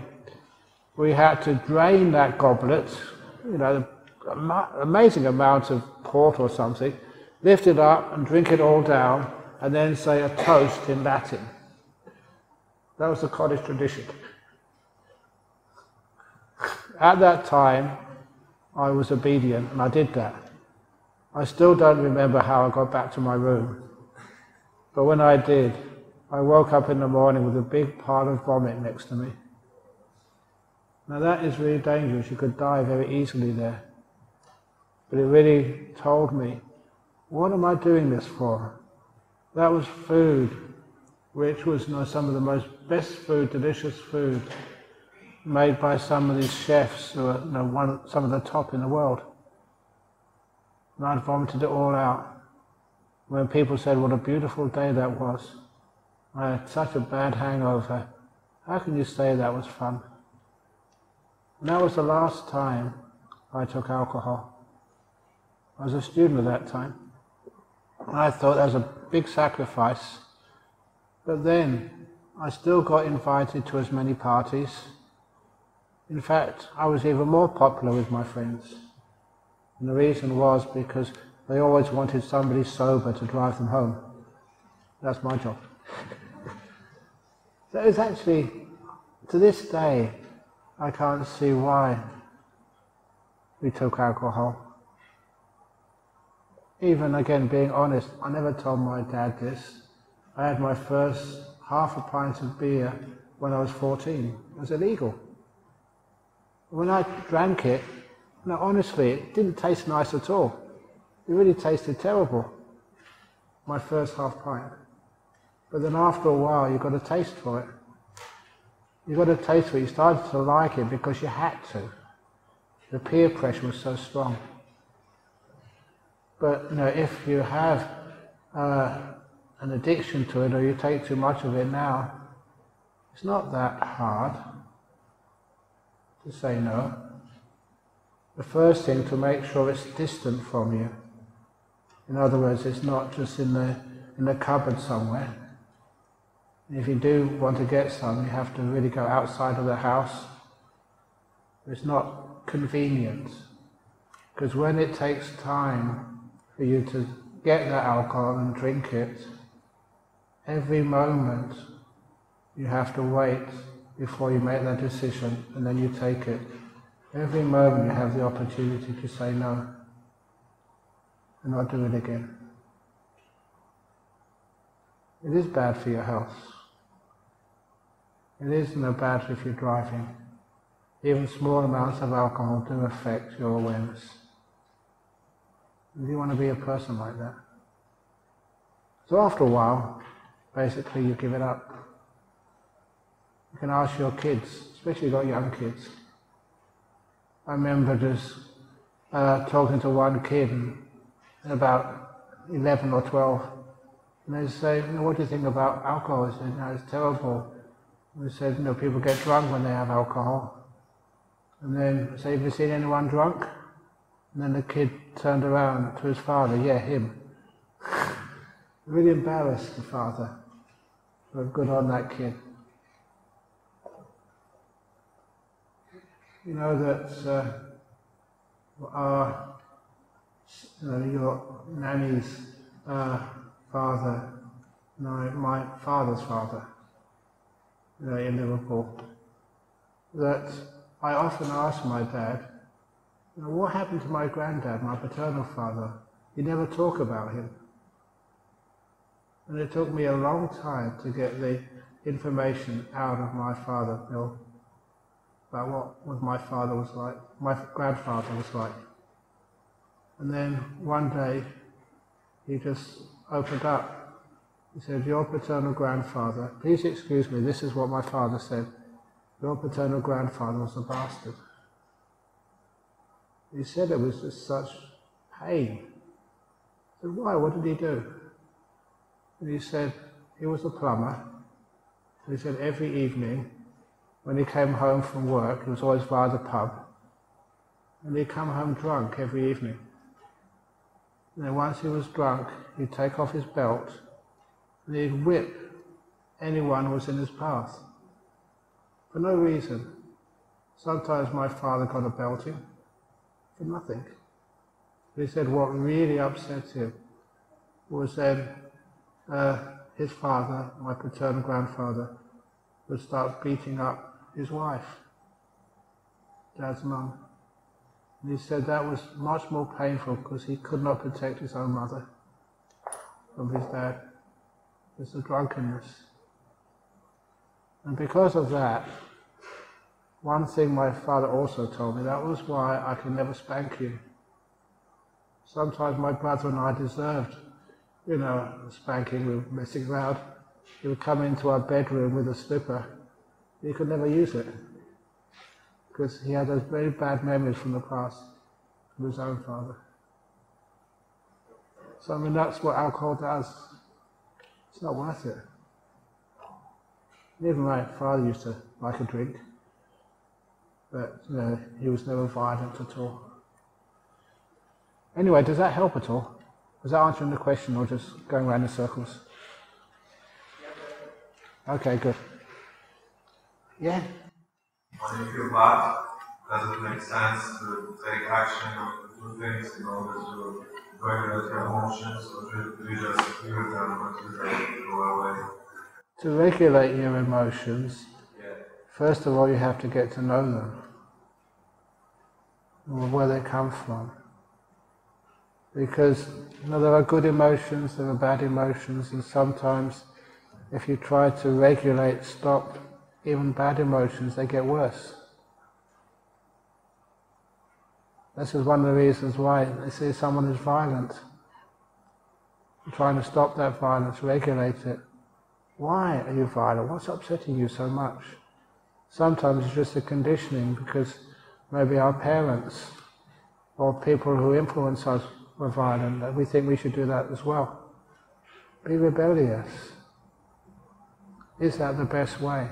we had to drain that goblet, you know, amazing amount of port or something, lift it up and drink it all down, and then say a toast in Latin. That was the college tradition. At that time, I was obedient and I did that. I still don't remember how I got back to my room. But when I did, I woke up in the morning with a big pile of vomit next to me. Now that is really dangerous. You could die very easily there. But it really told me, what am I doing this for? That was food, which was you know, some of the most best food, delicious food, made by some of these chefs who are you know, one, some of the top in the world. And I'd vomited it all out. When people said what a beautiful day that was, I had such a bad hangover. How can you say that was fun? And that was the last time I took alcohol. I was a student at that time. And I thought that was a big sacrifice. But then I still got invited to as many parties. In fact, I was even more popular with my friends. And the reason was because they always wanted somebody sober to drive them home. That's my job. so it's actually, to this day, I can't see why we took alcohol. Even again, being honest, I never told my dad this. I had my first half a pint of beer when I was 14. It was illegal. When I drank it, no, honestly, it didn't taste nice at all. It really tasted terrible. My first half pint. But then after a while, you got a taste for it. You got a taste for it. You started to like it because you had to. The peer pressure was so strong. But you know, if you have uh, an addiction to it or you take too much of it now, it's not that hard to say no. The first thing to make sure it's distant from you. In other words, it's not just in the in the cupboard somewhere. If you do want to get some, you have to really go outside of the house. It's not convenient. Because when it takes time for you to get that alcohol and drink it, every moment you have to wait before you make that decision and then you take it. Every moment you have the opportunity to say no and not do it again. It is bad for your health. It is no bad if you're driving. Even small amounts of alcohol do affect your awareness. Do you want to be a person like that? So after a while, basically you give it up. You can ask your kids, especially got young kids. I remember just uh, talking to one kid about 11 or 12, and they say, what do you think about alcohol? I said, no, it's terrible. We said, you know, people get drunk when they have alcohol. And then said, have you seen anyone drunk? And then the kid turned around to his father, yeah, him. really embarrassed the father. But good on that kid. You know that uh, our, you know, your nanny's uh, father, no, my father's father, uh, in Liverpool that I often ask my dad, know, what happened to my granddad, my paternal father? You never talk about him. And it took me a long time to get the information out of my father, Bill, about what my father was like, my grandfather was like. And then one day, he just opened up he said, Your paternal grandfather, please excuse me, this is what my father said. Your paternal grandfather was a bastard. He said it was just such pain. I said, Why? What did he do? And he said, He was a plumber. He said, Every evening, when he came home from work, he was always by the pub, and he'd come home drunk every evening. And then once he was drunk, he'd take off his belt and he'd whip anyone who was in his path for no reason. Sometimes my father got a belting nothing. He said what really upset him was then uh, his father, my paternal grandfather, would start beating up his wife, dad's mum. And he said that was much more painful because he could not protect his own mother from his dad. It's drunkenness. And because of that, one thing my father also told me, that was why I can never spank you. Sometimes my brother and I deserved, you know, spanking, we were messing around. He would come into our bedroom with a slipper. He could never use it. Because he had those very bad memories from the past, from his own father. So I mean that's what alcohol does. It's not worth it. Even my father used to like a drink, but you know, he was never violent at all. Anyway, does that help at all? Was that answering the question or just going around in circles? Okay, good. Yeah? When you feel bad, does it make sense to take action or do things in order to regulate your emotions, or do you just feel them until they go away? To regulate your emotions. First of all, you have to get to know them, where they come from. Because you know, there are good emotions, there are bad emotions, and sometimes if you try to regulate, stop even bad emotions, they get worse. This is one of the reasons why they say someone is violent. You're trying to stop that violence, regulate it. Why are you violent? What's upsetting you so much? Sometimes it's just a conditioning because maybe our parents or people who influence us were violent, and we think we should do that as well. Be rebellious. Is that the best way?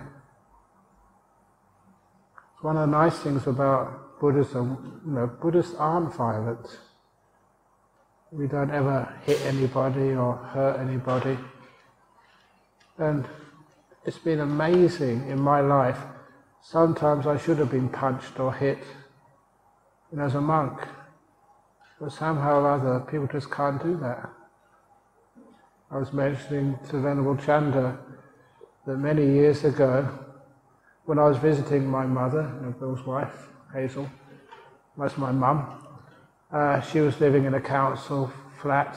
It's one of the nice things about Buddhism, you know, Buddhists aren't violent. We don't ever hit anybody or hurt anybody. And it's been amazing in my life. Sometimes I should have been punched or hit, and as a monk. But somehow or other, people just can't do that. I was mentioning to Venerable Chanda that many years ago, when I was visiting my mother, Bill's wife, Hazel, that's my mum, uh, she was living in a council flat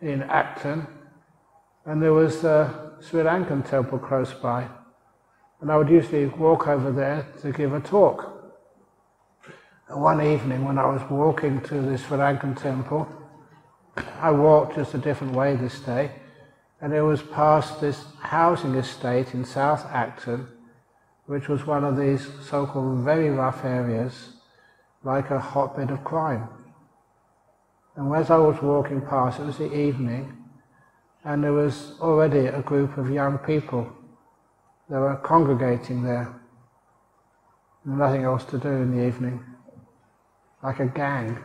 in Acton, and there was a Sri Lankan temple close by. And I would usually walk over there to give a talk. And one evening, when I was walking to the Sri Lankan temple, I walked just a different way this day, and it was past this housing estate in South Acton, which was one of these so-called very rough areas, like a hotbed of crime. And as I was walking past, it was the evening, and there was already a group of young people that were congregating there. Nothing else to do in the evening, like a gang.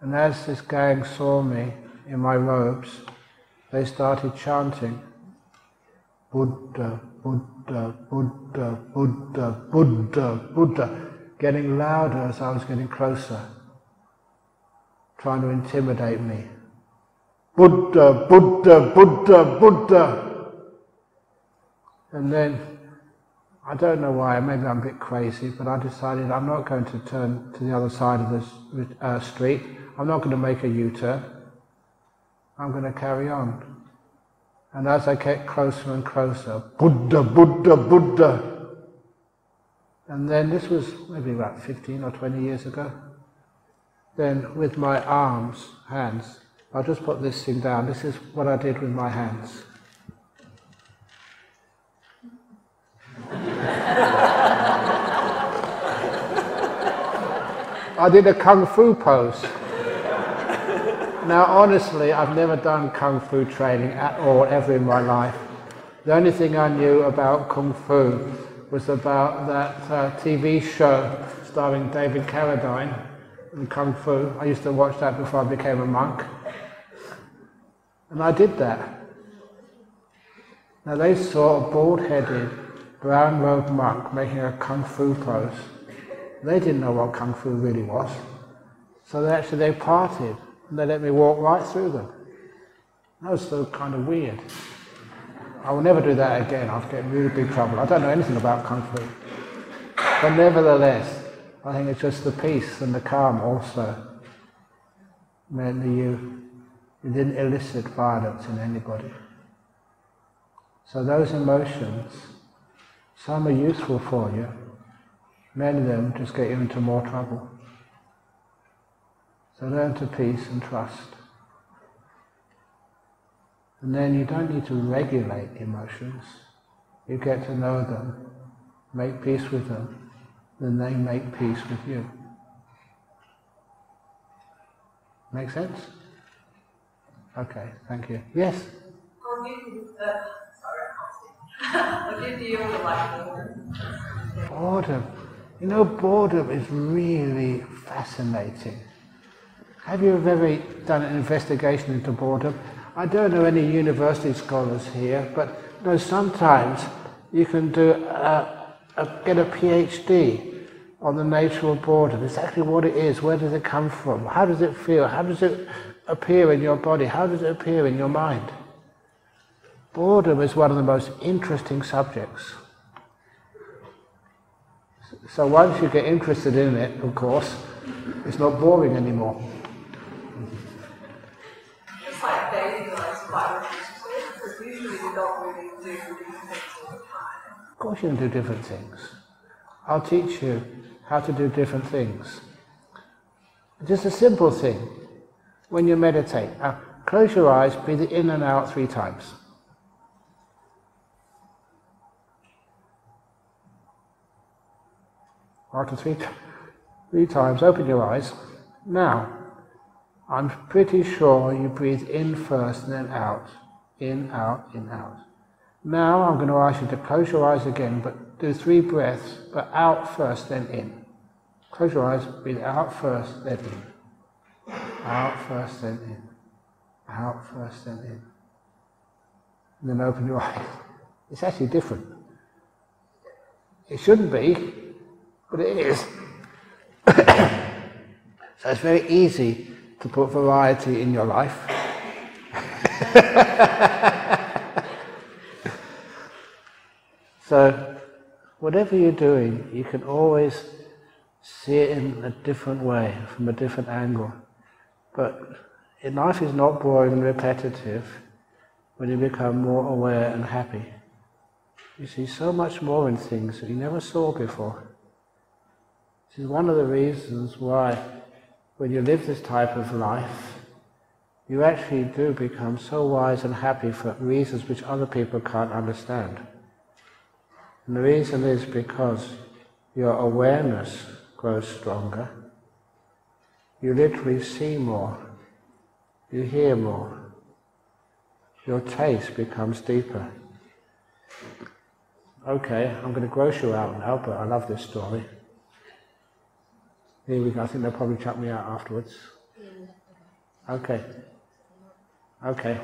And as this gang saw me in my robes, they started chanting, Buddha, Buddha, Buddha, Buddha, Buddha, Buddha, getting louder as I was getting closer, trying to intimidate me. Buddha, Buddha, Buddha, Buddha. And then, I don't know why, maybe I'm a bit crazy, but I decided I'm not going to turn to the other side of this uh, street. I'm not going to make a U-turn. I'm going to carry on. And as I get closer and closer, Buddha, Buddha, Buddha. And then this was maybe about 15 or 20 years ago. Then with my arms, hands, I'll just put this thing down. This is what I did with my hands. I did a kung fu pose. Now, honestly, I've never done kung fu training at all, ever in my life. The only thing I knew about kung fu was about that uh, TV show starring David Carradine and kung fu. I used to watch that before I became a monk. And I did that. Now they saw a bald-headed, brown-robed monk making a kung fu pose. They didn't know what kung fu really was. So they actually they parted and they let me walk right through them. That was so kind of weird. I will never do that again. I'll get in really big trouble. I don't know anything about kung fu. But nevertheless, I think it's just the peace and the calm also meant that you, you didn't elicit violence in anybody. So those emotions, some are useful for you, many of them just get you into more trouble. So learn to peace and trust. And then you don't need to regulate emotions. You get to know them, make peace with them, then they make peace with you. Make sense? Okay, thank you. Yes? Like boredom. Boredom. You know, boredom is really fascinating. Have you ever done an investigation into boredom? I don't know any university scholars here, but you know, sometimes you can do a, a, get a PhD on the nature of boredom, exactly what it is, where does it come from, how does it feel, how does it appear in your body, how does it appear in your mind. Boredom is one of the most interesting subjects. So once you get interested in it, of course, it's not boring anymore. Of course you can do different things. I'll teach you how to do different things. Just a simple thing. When you meditate, now close your eyes, breathe in and out three times. After three, three times, open your eyes. Now, I'm pretty sure you breathe in first and then out. In, out, in, out. Now I'm going to ask you to close your eyes again, but do three breaths, but out first, then in. Close your eyes, breathe out first, then in. Out first, then in. Out first, then in. And then open your eyes. It's actually different. It shouldn't be, but it is. so it's very easy to put variety in your life. so, whatever you're doing, you can always see it in a different way, from a different angle. But life is not boring and repetitive when you become more aware and happy. You see so much more in things that you never saw before. This is one of the reasons why when you live this type of life, you actually do become so wise and happy for reasons which other people can't understand. And the reason is because your awareness grows stronger. You literally see more. You hear more. Your taste becomes deeper. Okay, I'm going to gross you out now, but I love this story. Here we go. I think they'll probably chuck me out afterwards. Okay. Okay.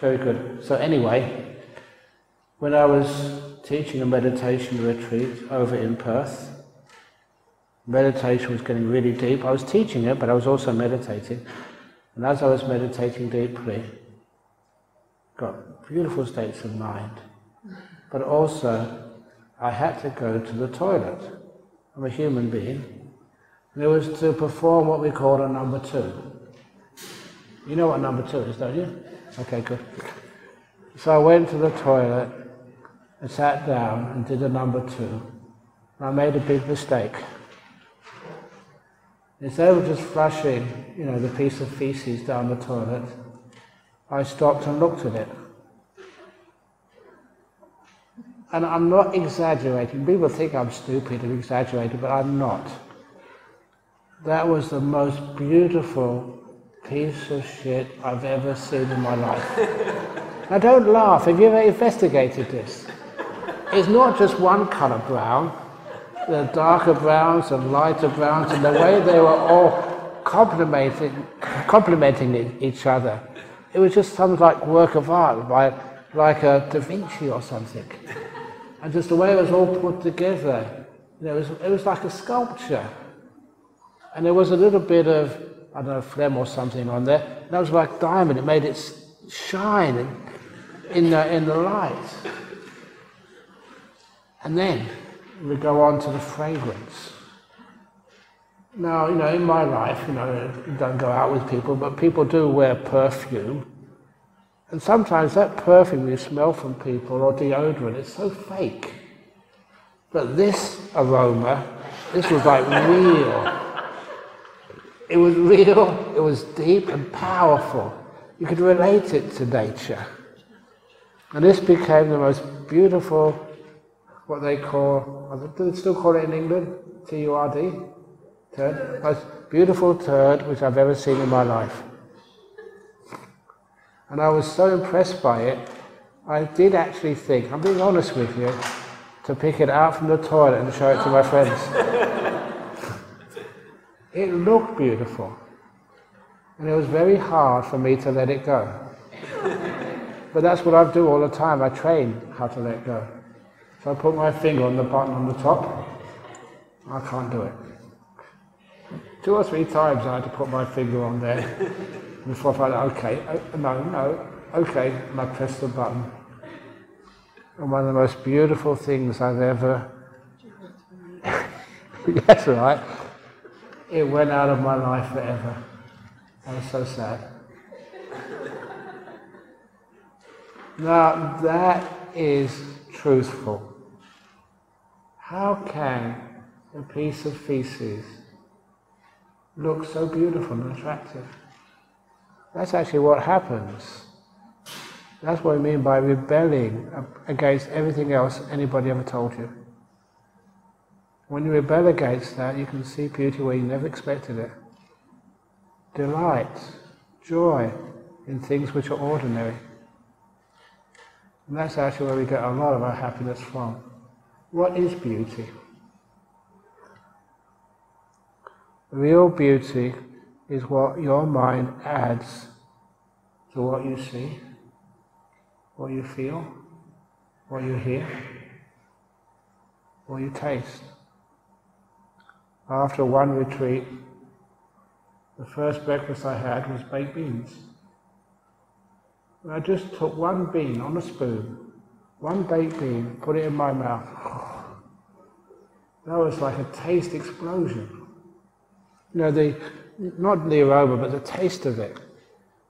Very good. So anyway, when I was teaching a meditation retreat over in Perth, meditation was getting really deep. I was teaching it, but I was also meditating. And as I was meditating deeply, got beautiful states of mind. But also, I had to go to the toilet. I'm a human being. It was to perform what we call a number two. You know what number two is, don't you? Okay, good. So I went to the toilet and sat down and did a number two. And I made a big mistake. Instead of just flushing, you know, the piece of feces down the toilet, I stopped and looked at it. And I'm not exaggerating. People think I'm stupid and exaggerating, but I'm not. That was the most beautiful piece of shit I've ever seen in my life. now don't laugh, have you ever investigated this? It's not just one colour brown, the darker browns and lighter browns, and the way they were all complementing, complementing each other. It was just some like work of art by like a Da Vinci or something. And just the way it was all put together, you know, it was, it was like a sculpture. And there was a little bit of, I don't know, phlegm or something on there. That was like diamond. It made it shine in the, in the light. And then we go on to the fragrance. Now, you know, in my life, you know, don't go out with people, but people do wear perfume. And sometimes that perfume you smell from people or deodorant is so fake. But this aroma, this was like real. It was real, it was deep and powerful. You could relate it to nature. And this became the most beautiful, what they call, do they still call it in England? T-U-R-D? Turd? Most beautiful turd which I've ever seen in my life. And I was so impressed by it, I did actually think, I'm being honest with you, to pick it out from the toilet and show it to my friends. It looked beautiful. And it was very hard for me to let it go. but that's what I do all the time. I train how to let go. So I put my finger on the button on the top. I can't do it. Two or three times I had to put my finger on there before I thought, okay, uh, no, no, okay, and I pressed the button. And one of the most beautiful things I've ever, yes, right, it went out of my life forever. I was so sad. Now that is truthful. How can a piece of feces look so beautiful and attractive? That's actually what happens. That's what I mean by rebelling against everything else anybody ever told you. When you rebel against that, you can see beauty where you never expected it delight, joy in things which are ordinary. And that's actually where we get a lot of our happiness from. What is beauty? Real beauty is what your mind adds to what you see, what you feel, what you hear, what you taste. After one retreat, the first breakfast I had was baked beans. And I just took one bean on a spoon, one baked bean, put it in my mouth. That was like a taste explosion. You know, the, not the aroma, but the taste of it.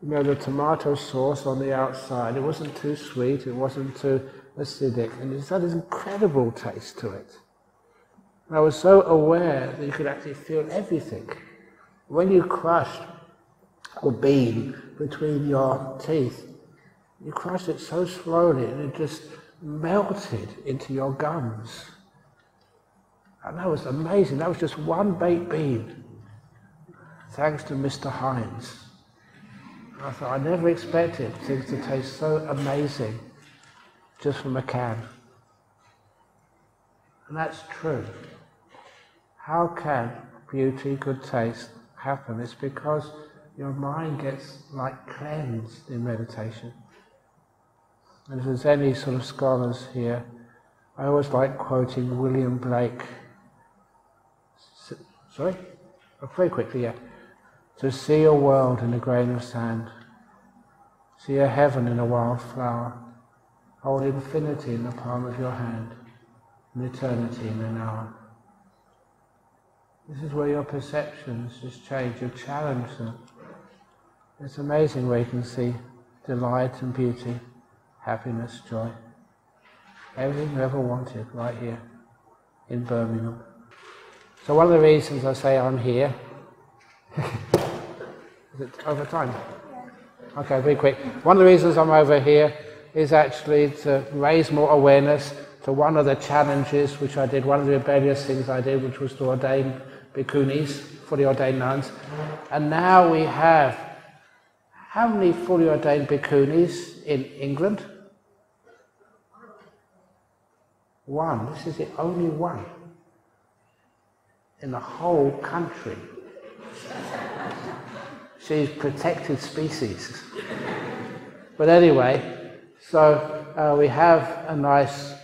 You know, the tomato sauce on the outside, it wasn't too sweet, it wasn't too acidic, and it had this incredible taste to it. I was so aware that you could actually feel everything. When you crush a bean between your teeth, you crushed it so slowly and it just melted into your gums. And that was amazing. That was just one baked bean, thanks to Mr. Heinz. I thought, I never expected things to taste so amazing just from a can. And that's true. How can beauty, good taste, happen, it's because your mind gets like cleansed in meditation. And if there's any sort of scholars here, I always like quoting William Blake. Sorry? Oh, very quickly, yeah. To see a world in a grain of sand, see a heaven in a wild flower, hold infinity in the palm of your hand, and eternity in an hour. This is where your perceptions just change, you challenge them. It's amazing where you can see delight and beauty, happiness, joy. Everything you ever wanted right here in Birmingham. So one of the reasons I say I'm here, is it over time? Okay, very quick. One of the reasons I'm over here is actually to raise more awareness to one of the challenges which I did, one of the rebellious things I did, which was to ordain bhikkhunis, fully ordained nuns. And now we have how many fully ordained bhikkhunis in England? One. This is the only one in the whole country. She's protected species. But anyway, so uh, we have a nice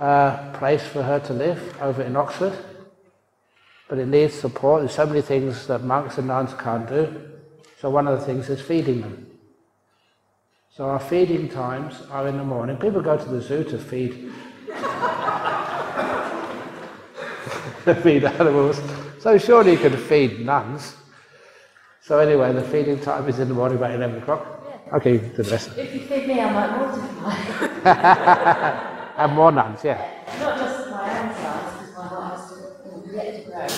uh, place for her to live over in Oxford but it needs support. There's so many things that monks and nuns can't do. So one of the things is feeding them. So our feeding times are in the morning. People go to the zoo to feed feed animals. So surely you can feed nuns. So anyway, the feeding time is in the morning about 11 o'clock. Okay, do the rest. If you feed me, I might multiply. Have more nuns, yeah. Not just Want to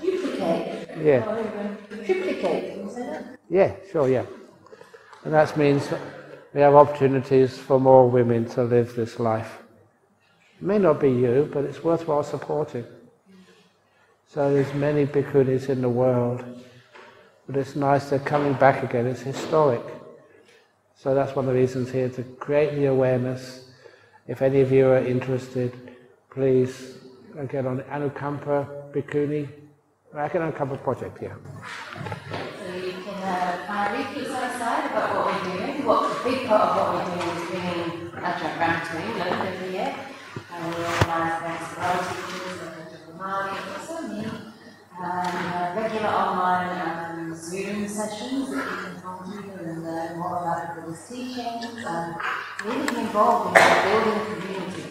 duplicate Yeah. triplicate. Yeah, sure, yeah. And that means we have opportunities for more women to live this life. It may not be you, but it's worthwhile supporting. So there's many bhikkhunis in the world, but it's nice they're coming back again. It's historic. So that's one of the reasons here to create the awareness. If any of you are interested, please get on Anukampa Bhikkhuni, Anukampa Project, yeah. So you can uh, find leaflets outside about what we're doing. What a big part of what we're doing is bringing adjunct Ramatui locally here. And we organise events for our teachers, like Dr. Mali, and also me. And uh, regular online um, Zoom sessions that you can come to and learn more about the teachings. And really be involved in building community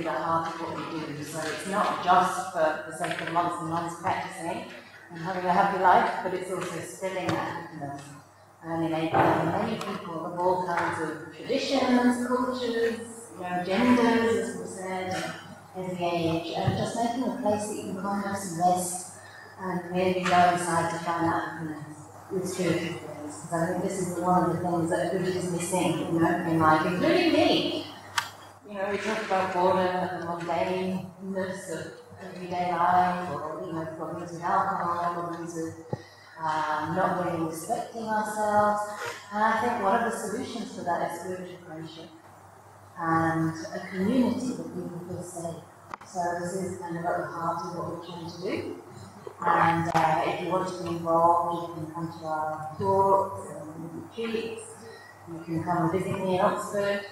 really the heart of what we do. So it's not just for the sake of months and months practicing and having a happy life, but it's also spilling that happiness and enabling many people of all kinds of traditions, cultures, you know, genders, as we said, every age, and just making a place that you can and some rest and really go inside to find that happiness with spiritual. Because I think this is one of the things that Buddha is missing, in life, including me. Know, we talk about boredom and the mundaneness of everyday life, or you know, problems with alcohol, problems with um, not really respecting ourselves. And I think one of the solutions to that is spiritual friendship and a community that people feel safe. So this is kind of at the heart of what we're trying to do. And uh, if you want to be involved, you can come to our talks and retreats. You can come and visit me in Oxford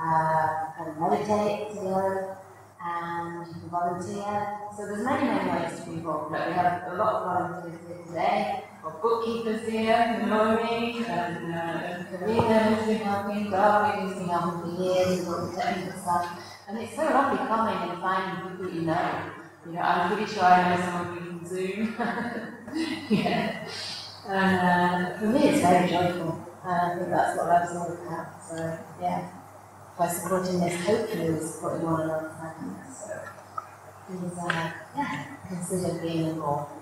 uh, and meditate together and volunteer. So there's many, many ways to be involved. Like we have a lot of volunteers here today, or bookkeepers here me, and uh, Karina who's been helping, Darwin who's been helping for years all the technical stuff. And it's so lovely coming and finding people you know. You know, I'm pretty sure I know some of you from Zoom. yeah. And uh, for me, it's very joyful. And I think that's what life's all about. So, yeah by supporting this, hopefully we're supporting one another's happiness. So please, uh, yeah, consider being involved.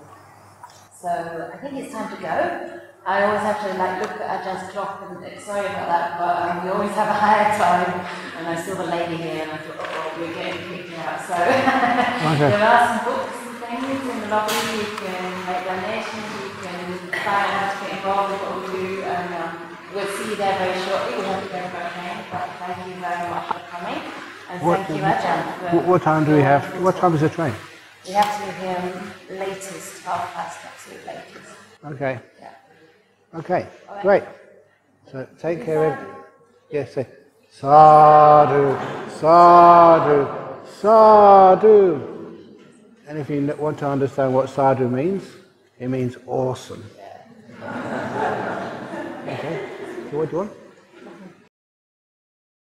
So I think it's time to go. I always have to like look at Ajahn's clock and uh, sorry about that, but um, we always have a higher time. And I saw the lady here and I thought, oh, we're getting kicked out. So there are some books and things in the lobby. You can make donations. You can find out to get involved with what we do. And um, we'll see you there very shortly. We have to go for a train, but thank you very much for coming. And What- thank you, Ajahn. What, what time do we have? What time is the train? We have to be here latest, half past absolute latest. Okay. Yeah. Okay, great. So take care of Yes, say sadhu, sadhu, sadhu. And if you want to understand what sadhu means, it means awesome. Okay. So what do you want?